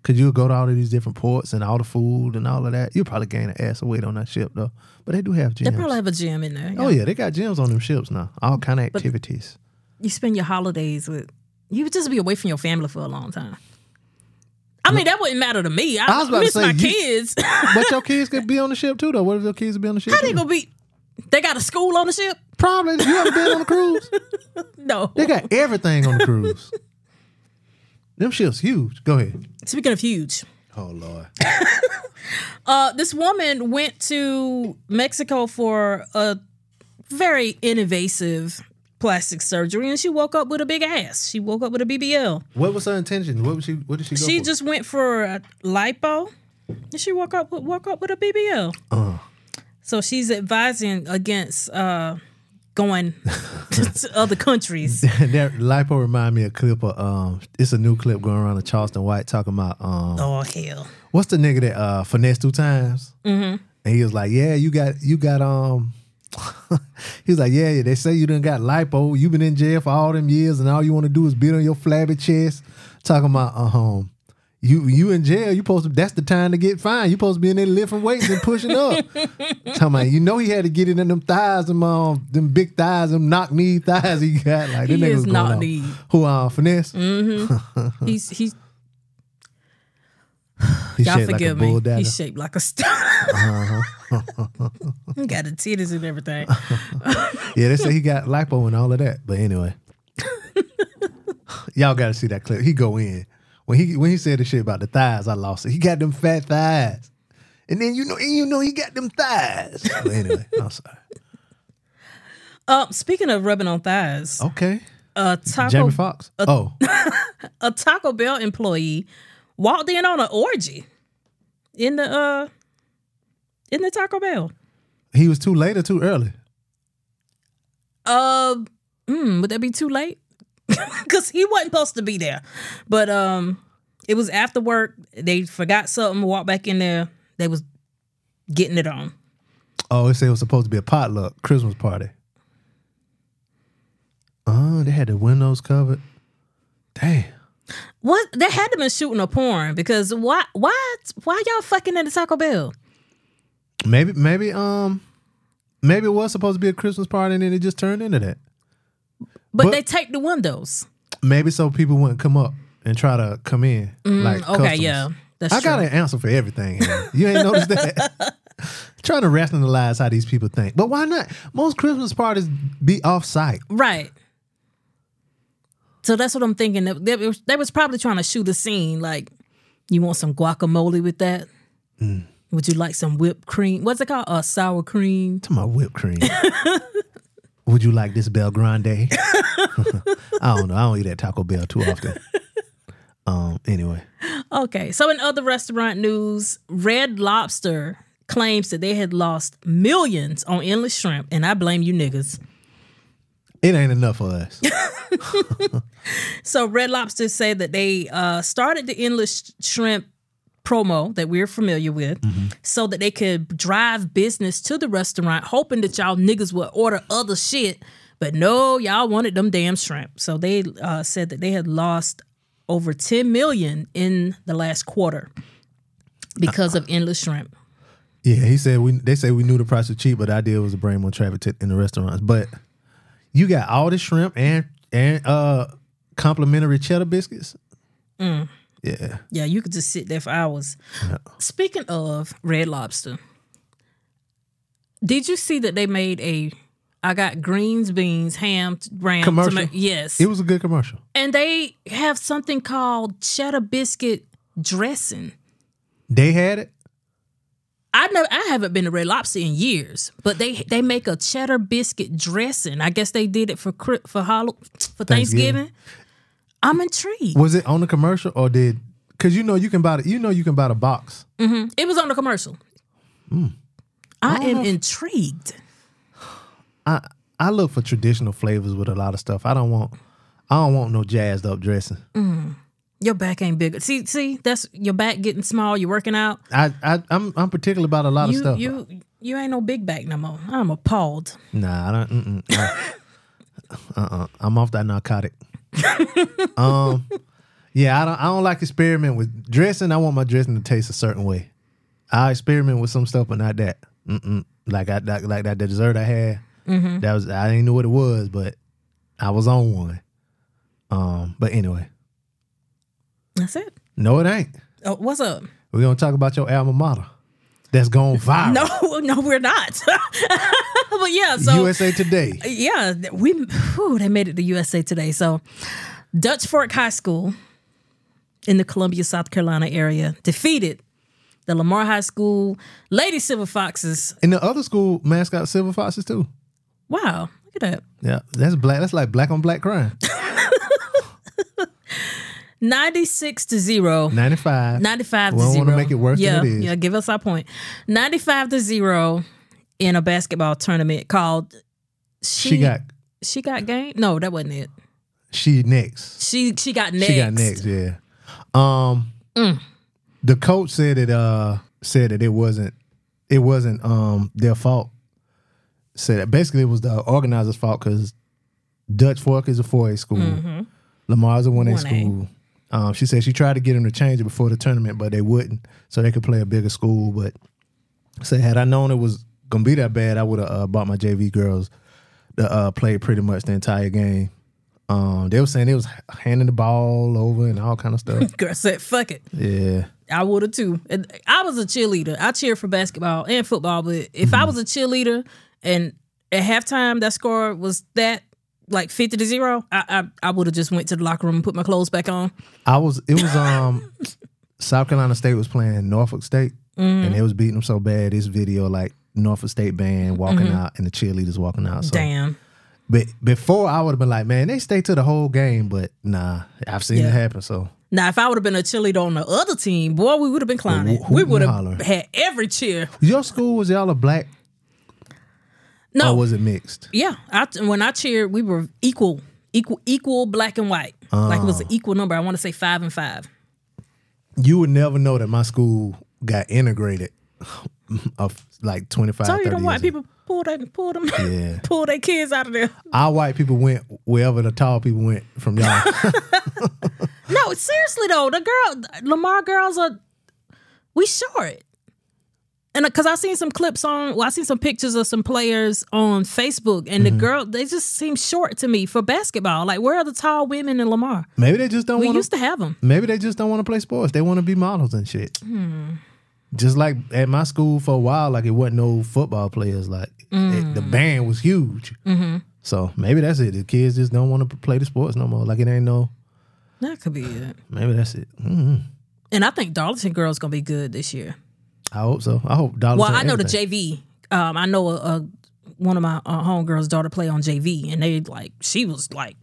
Cause you'll go to all of these different ports and all the food and all of that. You'll probably gain an ass of weight on that ship though. But they do have gyms. They probably have a gym in there. oh yeah, they got gyms on them ships now. All kind of activities. You spend your holidays with you would just be away from your family for a long time. I mean, that wouldn't matter to me. I, I was about to miss say, my you- kids. but your kids could be on the ship too though. What if your kids be on the ship? How they gonna be? They got a school on the ship? Probably. You ever been on a cruise? No. They got everything on the cruise. Them ships huge. Go ahead. Speaking of huge, Oh Lord. uh, this woman went to Mexico for a very innovative plastic surgery, and she woke up with a big ass. She woke up with a BBL. What was her intention? What was she? What did she go She for? just went for a lipo, and she woke up with, woke up with a BBL. Uh. So she's advising against uh, going to other countries. that lipo remind me of a clip of um it's a new clip going around of Charleston White talking about um Oh hell! what's the nigga that uh Finesse2Tymes? Mm-hmm. And he was like, Yeah, you got you got um He was like, yeah, yeah, they say you done got lipo. You've been in jail for all them years, and all you want to do is beat on your flabby chest. Talking about, um, you you in jail. You supposed to. That's the time to get fined. You supposed to be in there lifting weights and pushing up. Talking about, you know, he had to get it in them thighs, them um, them big thighs, them knock knee thighs. He got like He is knock knee. Who uh finesse? He's he's He y'all forgive like a bull me. He's shaped like a star. he got the titties and everything. Yeah, they say he got lipo and all of that. But anyway, y'all got to see that clip. He go in when he when he said the shit about the thighs. I lost it. He got them fat thighs, and then you know and you know he got them thighs. But anyway, I'm sorry. Uh, speaking of rubbing on thighs, Okay, a Taco Jamie Foxx. oh, a Taco Bell employee walked in on an orgy in the uh in the Taco Bell. he was too late or too early. Uh, mm, would that be too late? Because he wasn't supposed to be there, but um, it was after work. They forgot something. Walked back in there. They was getting it on. Oh, they said it was supposed to be a potluck Christmas party. Oh, they had the windows covered. Damn. What they had to been shooting a porn because why why why y'all fucking at the Taco Bell? Maybe, maybe, um, maybe it was supposed to be a Christmas party, and then it just turned into that. But, But- they take the windows. Maybe so people wouldn't come up and try to come in. like Mm, Okay, customers. yeah, that's I got true. an answer for everything. You ain't noticed that? Trying to rationalize how these people think. But why not? Most Christmas parties be off site. Right. So that's what I'm thinking. They, they was, probably trying to shoot a scene. Like, you want some guacamole with that? Mm. Would you like some whipped cream? What's it called? Uh, sour cream. To my whipped cream. Would you like this Bel Grande? I don't know. I don't eat at Taco Bell too often. Um. Anyway, Okay. So in other restaurant news, Red Lobster claims that they had lost millions on endless shrimp, and I blame you niggas. it ain't enough for us. So Red Lobster said that they uh, started the endless shrimp promo that we're familiar with, so that they could drive business to the restaurant, hoping that y'all niggas would order other shit. But no, y'all wanted them damn shrimp. So they uh, said that they had lost over 10 million in the last quarter because of endless shrimp. Yeah, he said we. They say we knew the price was cheap, but the idea was to bring more traffic to, in the restaurants. But you got all the shrimp and and uh complimentary cheddar biscuits. Yeah, Yeah, you could just sit there for hours. Speaking of Red Lobster, did you see that they made a I got greens, beans, ham, ram, Commercial? tomato- yes, it was a good commercial. and they have something called cheddar biscuit dressing. They had it. I know I haven't been to Red Lobster in years, but they they make a cheddar biscuit dressing. I guess they did it for for Hall- for Thanksgiving. Thanksgiving. I'm intrigued. Was it on the commercial or did? Because you know you can buy the, you know you can buy the box. It was on the commercial. Mm. I am intrigued. I I look for traditional flavors with a lot of stuff. I don't want I don't want no jazzed up dressing. Your back ain't big. See, see, that's your back getting small. You're working out. I, I I'm I'm particular about a lot of stuff. you, you ain't no big back no more. I'm appalled. Nah, I don't. Uh uh. I'm off that narcotic. Um, yeah, I don't. I don't like experiment with dressing. I want my dressing to taste a certain way. I experiment with some stuff, but not that. Mm-mm. Like I like, like that dessert I had. Mm-hmm. That was I didn't know what it was, but I was on one. Um, but anyway, That's it. no, it ain't. Oh, what's up? We're gonna talk about your alma mater. That's gone viral. No, no, we're not. but yeah, so USA Today. yeah, we whew, they made it to USA today. So Dutch Fork High School in the Columbia, South Carolina area defeated the Lamar High School Lady Silver Foxes. And the other school mascot Silver Foxes too. Wow, look at that. Yeah, that's black. That's like black on black crime. 96 to 0. 95. 95 to We don't 0. wanna make it worse yeah, than it is. Yeah, give us our point. 95 to 0 in a basketball tournament called She, She got She got game? No, that wasn't it. she next. She she got next. She got next. Yeah. Um, the coach said it. Uh, said that it wasn't. It wasn't um their fault. said that basically it was the organizer's fault because Dutch Fork is a 4A school. Lamar's a 1A, 1A. school. Um, she said she tried to get him to change it before the tournament, but they wouldn't, so they could play a bigger school. But said had I known it was gonna be that bad, I would have uh, bought my JV girls to uh, play pretty much the entire game. Um, they were saying they was handing the ball over and all kind of stuff. Girl said, "Fuck it." yeah, I would have too. And I was a cheerleader. I cheered for basketball and football, but if I was a cheerleader and at halftime that score was that like fifty to zero, I I, I would have just went to the locker room and put my clothes back on. I was. It was um, South Carolina State was playing Norfolk State, and they was beating them so bad. This video like Norfolk State band walking out and the cheerleaders walking out. So, Damn. But before I would have been like, man, they stay to the whole game, but nah, I've seen Yeah. it happen. So Now, if I would have been a cheerleader on the other team, boy, we would have been clowning. We would have had every cheer. your school was y'all a black No, or was it mixed? yeah. I, when I cheered, we were equal, equal, equal, black and white. Like it was an Ah. equal number. I want to say five and five. You would never know that my school got integrated of like 25, So you 30 know white people pull them, pull them, Yeah. pull their kids out of there. Our white people went wherever the tall people went from y'all. No, seriously though, the girl Lamar girls are we short. And because I seen some clips on, well, I seen some pictures of some players on Facebook, and Mm-hmm. the girl they just seem short to me for basketball. Like, where are the tall women in Lamar? Maybe they just don't We want used to have them. Maybe they just don't want to play sports. They want to be models and shit. Hmm. Just like at my school for a while, like it wasn't no football players. Like it- the Mm. band was huge. Mm-hmm. So maybe that's it. The kids just don't want to play the sports no more. Like it ain't no. That could be it. Maybe that's it. mm And I think Darlington girls gonna be good this year. I hope so. I hope dollars. Well, I know the JV. Um, I know a, a one of my uh, homegirls' daughter play on JV, and they like she was like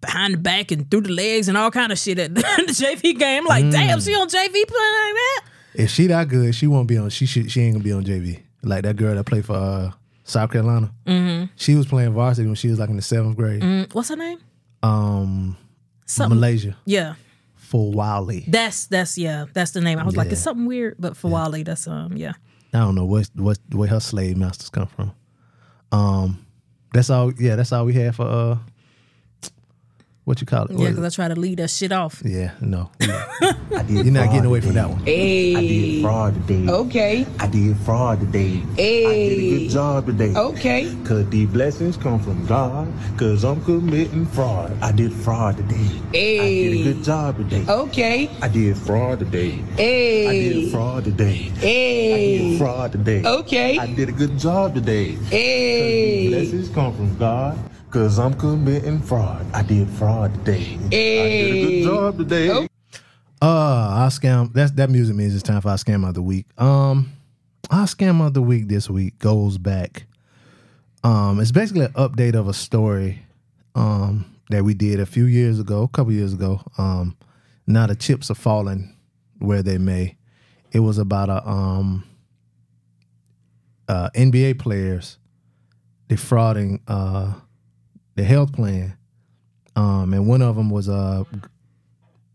behind the back and through the legs and all kind of shit at the JV game. Like, Mm. damn, she on JV playing like that. If she that good, she won't be on. She should. She ain't gonna be on JV. Like that girl that played for uh, South Carolina. Mm-hmm. She was playing varsity when she was like in the seventh grade. Mm, What's her name? Um, Something. Milaysia Yeah, Fulwiley. that's that's yeah, that's the name. I was like, it's something weird, but Fulwiley, that's um yeah. I don't know what what where her slave masters come from. Um, that's all. Yeah, that's all we had for uh, what you call it? What Yeah, because I try to lead that shit off. yeah, no, I did you're not getting away from that one. I did fraud today. Okay. I did fraud today. I did a good job today. Okay. Cause the blessings come from God. Cause I'm committing fraud. I did fraud today. I did a good job today. Okay. I did fraud today. I did fraud today. I did fraud today. Okay. I did a good job today. Hey. Blessings come from God. Cause I'm committing fraud. I did fraud today. I did a good job today. Oh. Uh, I scam. That's that music means it's time for our scam of the week. Um, our scam of the week this week goes back. Um, it's basically an update of a story, um, that we did a few years ago, a couple years ago. Um, now the chips are falling where they may. It was about a um, uh, NBA players defrauding uh the health plan. Um, and one of them was uh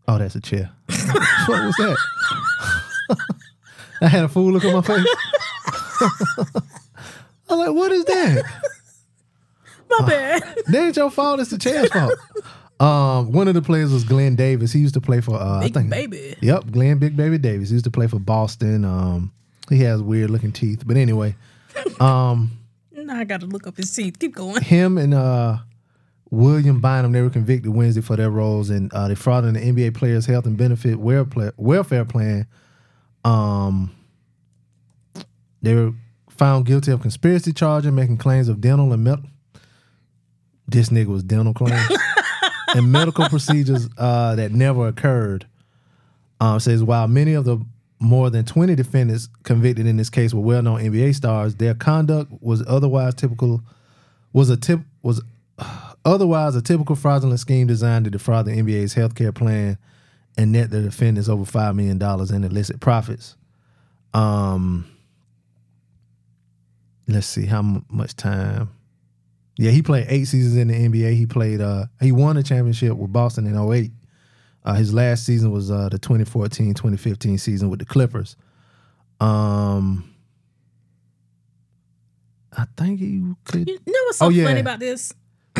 Oh, that's a chair. what was that? I had a fool look on my face. I'm like, what is that? My bad. That ain't your fault. It's the chair's fault. Um, one of the players was Glenn Davis. He used to play for uh, Big I think, baby. Yep, Glenn Big Baby Davis. He used to play for Boston. Um, he has weird looking teeth, but anyway, Now I got to look up his teeth. Keep going. him and uh, William Bynum they were convicted Wednesday for their roles in uh, defrauding the NBA players' health and benefit welfare plan. Um, they were found guilty of conspiracy charges, making claims of dental and medical. This nigga was dental claims and medical procedures uh, that never occurred. Um, says while many of the more than 20 defendants convicted in this case were well-known NBA stars, their conduct was otherwise typical was a tip was otherwise a typical fraudulent scheme designed to defraud the NBA's healthcare plan and net the defendants over five million dollars in illicit profits. Um, let's see how m- much time. Yeah, he played eight seasons in the NBA. He played. Uh, he won a championship with Boston in 08. Uh, his last season was uh, the 2014-2015 season with the Clippers. Um, I I think you could. You know what's so Oh, yeah. funny about this?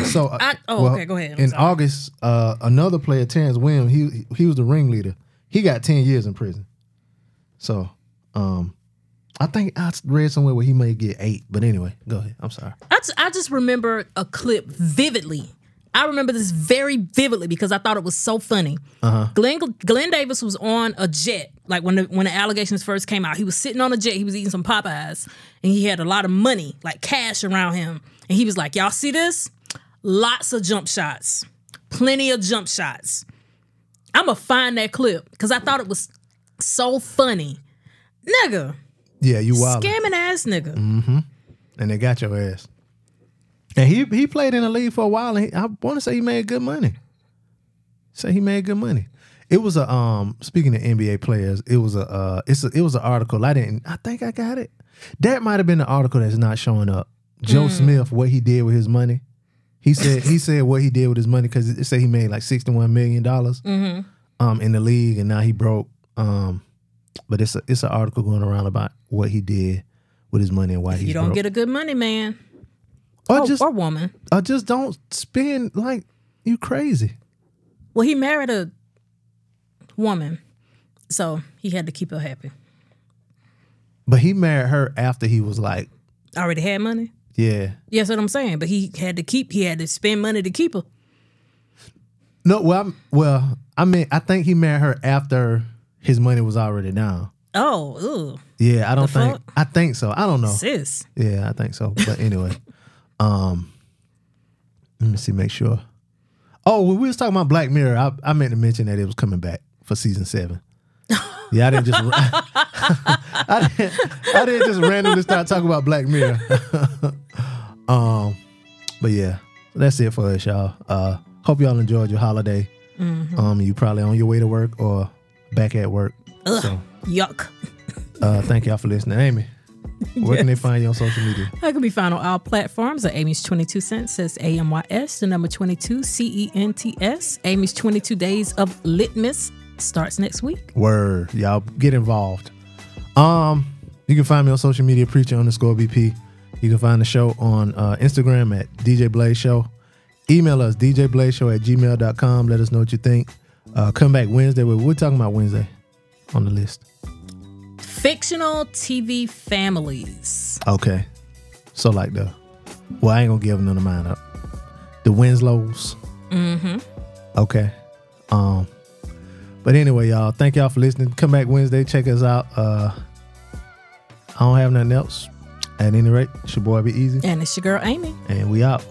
So uh, I- oh, okay, go ahead. I'm in sorry. August, uh, another player, Terrence Williams, he he was the ringleader. He got ten years in prison. So, um, I think I read somewhere where he may get eight. But anyway, go ahead. I'm sorry. I just, just remember a clip vividly. I remember this very vividly because I thought it was so funny. Uh-huh. Glenn Glenn Davis was on a jet, like when the when the allegations first came out. He was sitting on a jet. He was eating some Popeyes, and he had a lot of money, like cash, around him. And he was like, "Y'all see this? Lots of jump shots, plenty of jump shots." I'm gonna find that clip because I thought it was so funny, nigga, Yeah, you wild. scamming ass nigga. Mm-hmm. and they got your ass. And he he played in the league for a while. And he, I want to say he made good money. Say he made good money. It was a um. Speaking of NBA players, it was a uh. It's a, it was an article. I didn't. I think I got it. That might have been the article that's not showing up. Joe Smith, what he did with his money. He said he said what he did with his money because it said he made like sixty one million dollars um in the league, and now he broke. Um, but it's a it's an article going around about what he did with his money and why he You don't get a good money man or or, just or woman. or just don't spend like you crazy. Well, he married a woman, so he had to keep her happy. But he married her after he was like, Already had money. Yeah. Yeah, that's what I'm saying. But he had to keep. He had to spend money to keep her. No, well, I'm, well, I mean, I think he married her after his money was already down. Oh, ugh, Yeah, I don't The think. fuck? I think so. I don't know. sis. Yeah, I think so. But anyway, um, let me see, make sure. Oh, when we was talking about Black Mirror, I, I meant to mention that it was coming back for season seven. Yeah, I didn't just. I, didn't, I didn't just randomly start talking about Black Mirror. um, but yeah, that's it for us, y'all. Uh, hope y'all enjoyed your holiday. Um, you probably on your way to work or back at work. So, Yuck. uh, thank y'all for listening, Amy. Where can they find you on social media? I can be found on all platforms at Amy's 22 Cents, says A M Y S, the number 22, C E N T S. Amy's 22 Days of Litmus starts next week. Word. Y'all get involved. Um, you can find me on social media, preacher underscore BP. You can find the show on uh, Instagram at DJ Blaze Show. Email us, djblazeshow at gmail.com. Let us know what you think. Uh, come back Wednesday. We're, we're talking about Wednesday on the list. Fictional TV families. Okay. So like the, well, I ain't gonna give none of mine up. The Winslows. Mm-hmm. Okay. Um, but anyway, y'all, thank y'all for listening. Come back Wednesday, check us out. Uh, I don't have nothing else. At any rate, it's your boy B-Eazy, And it's your girl, Amy. and we out.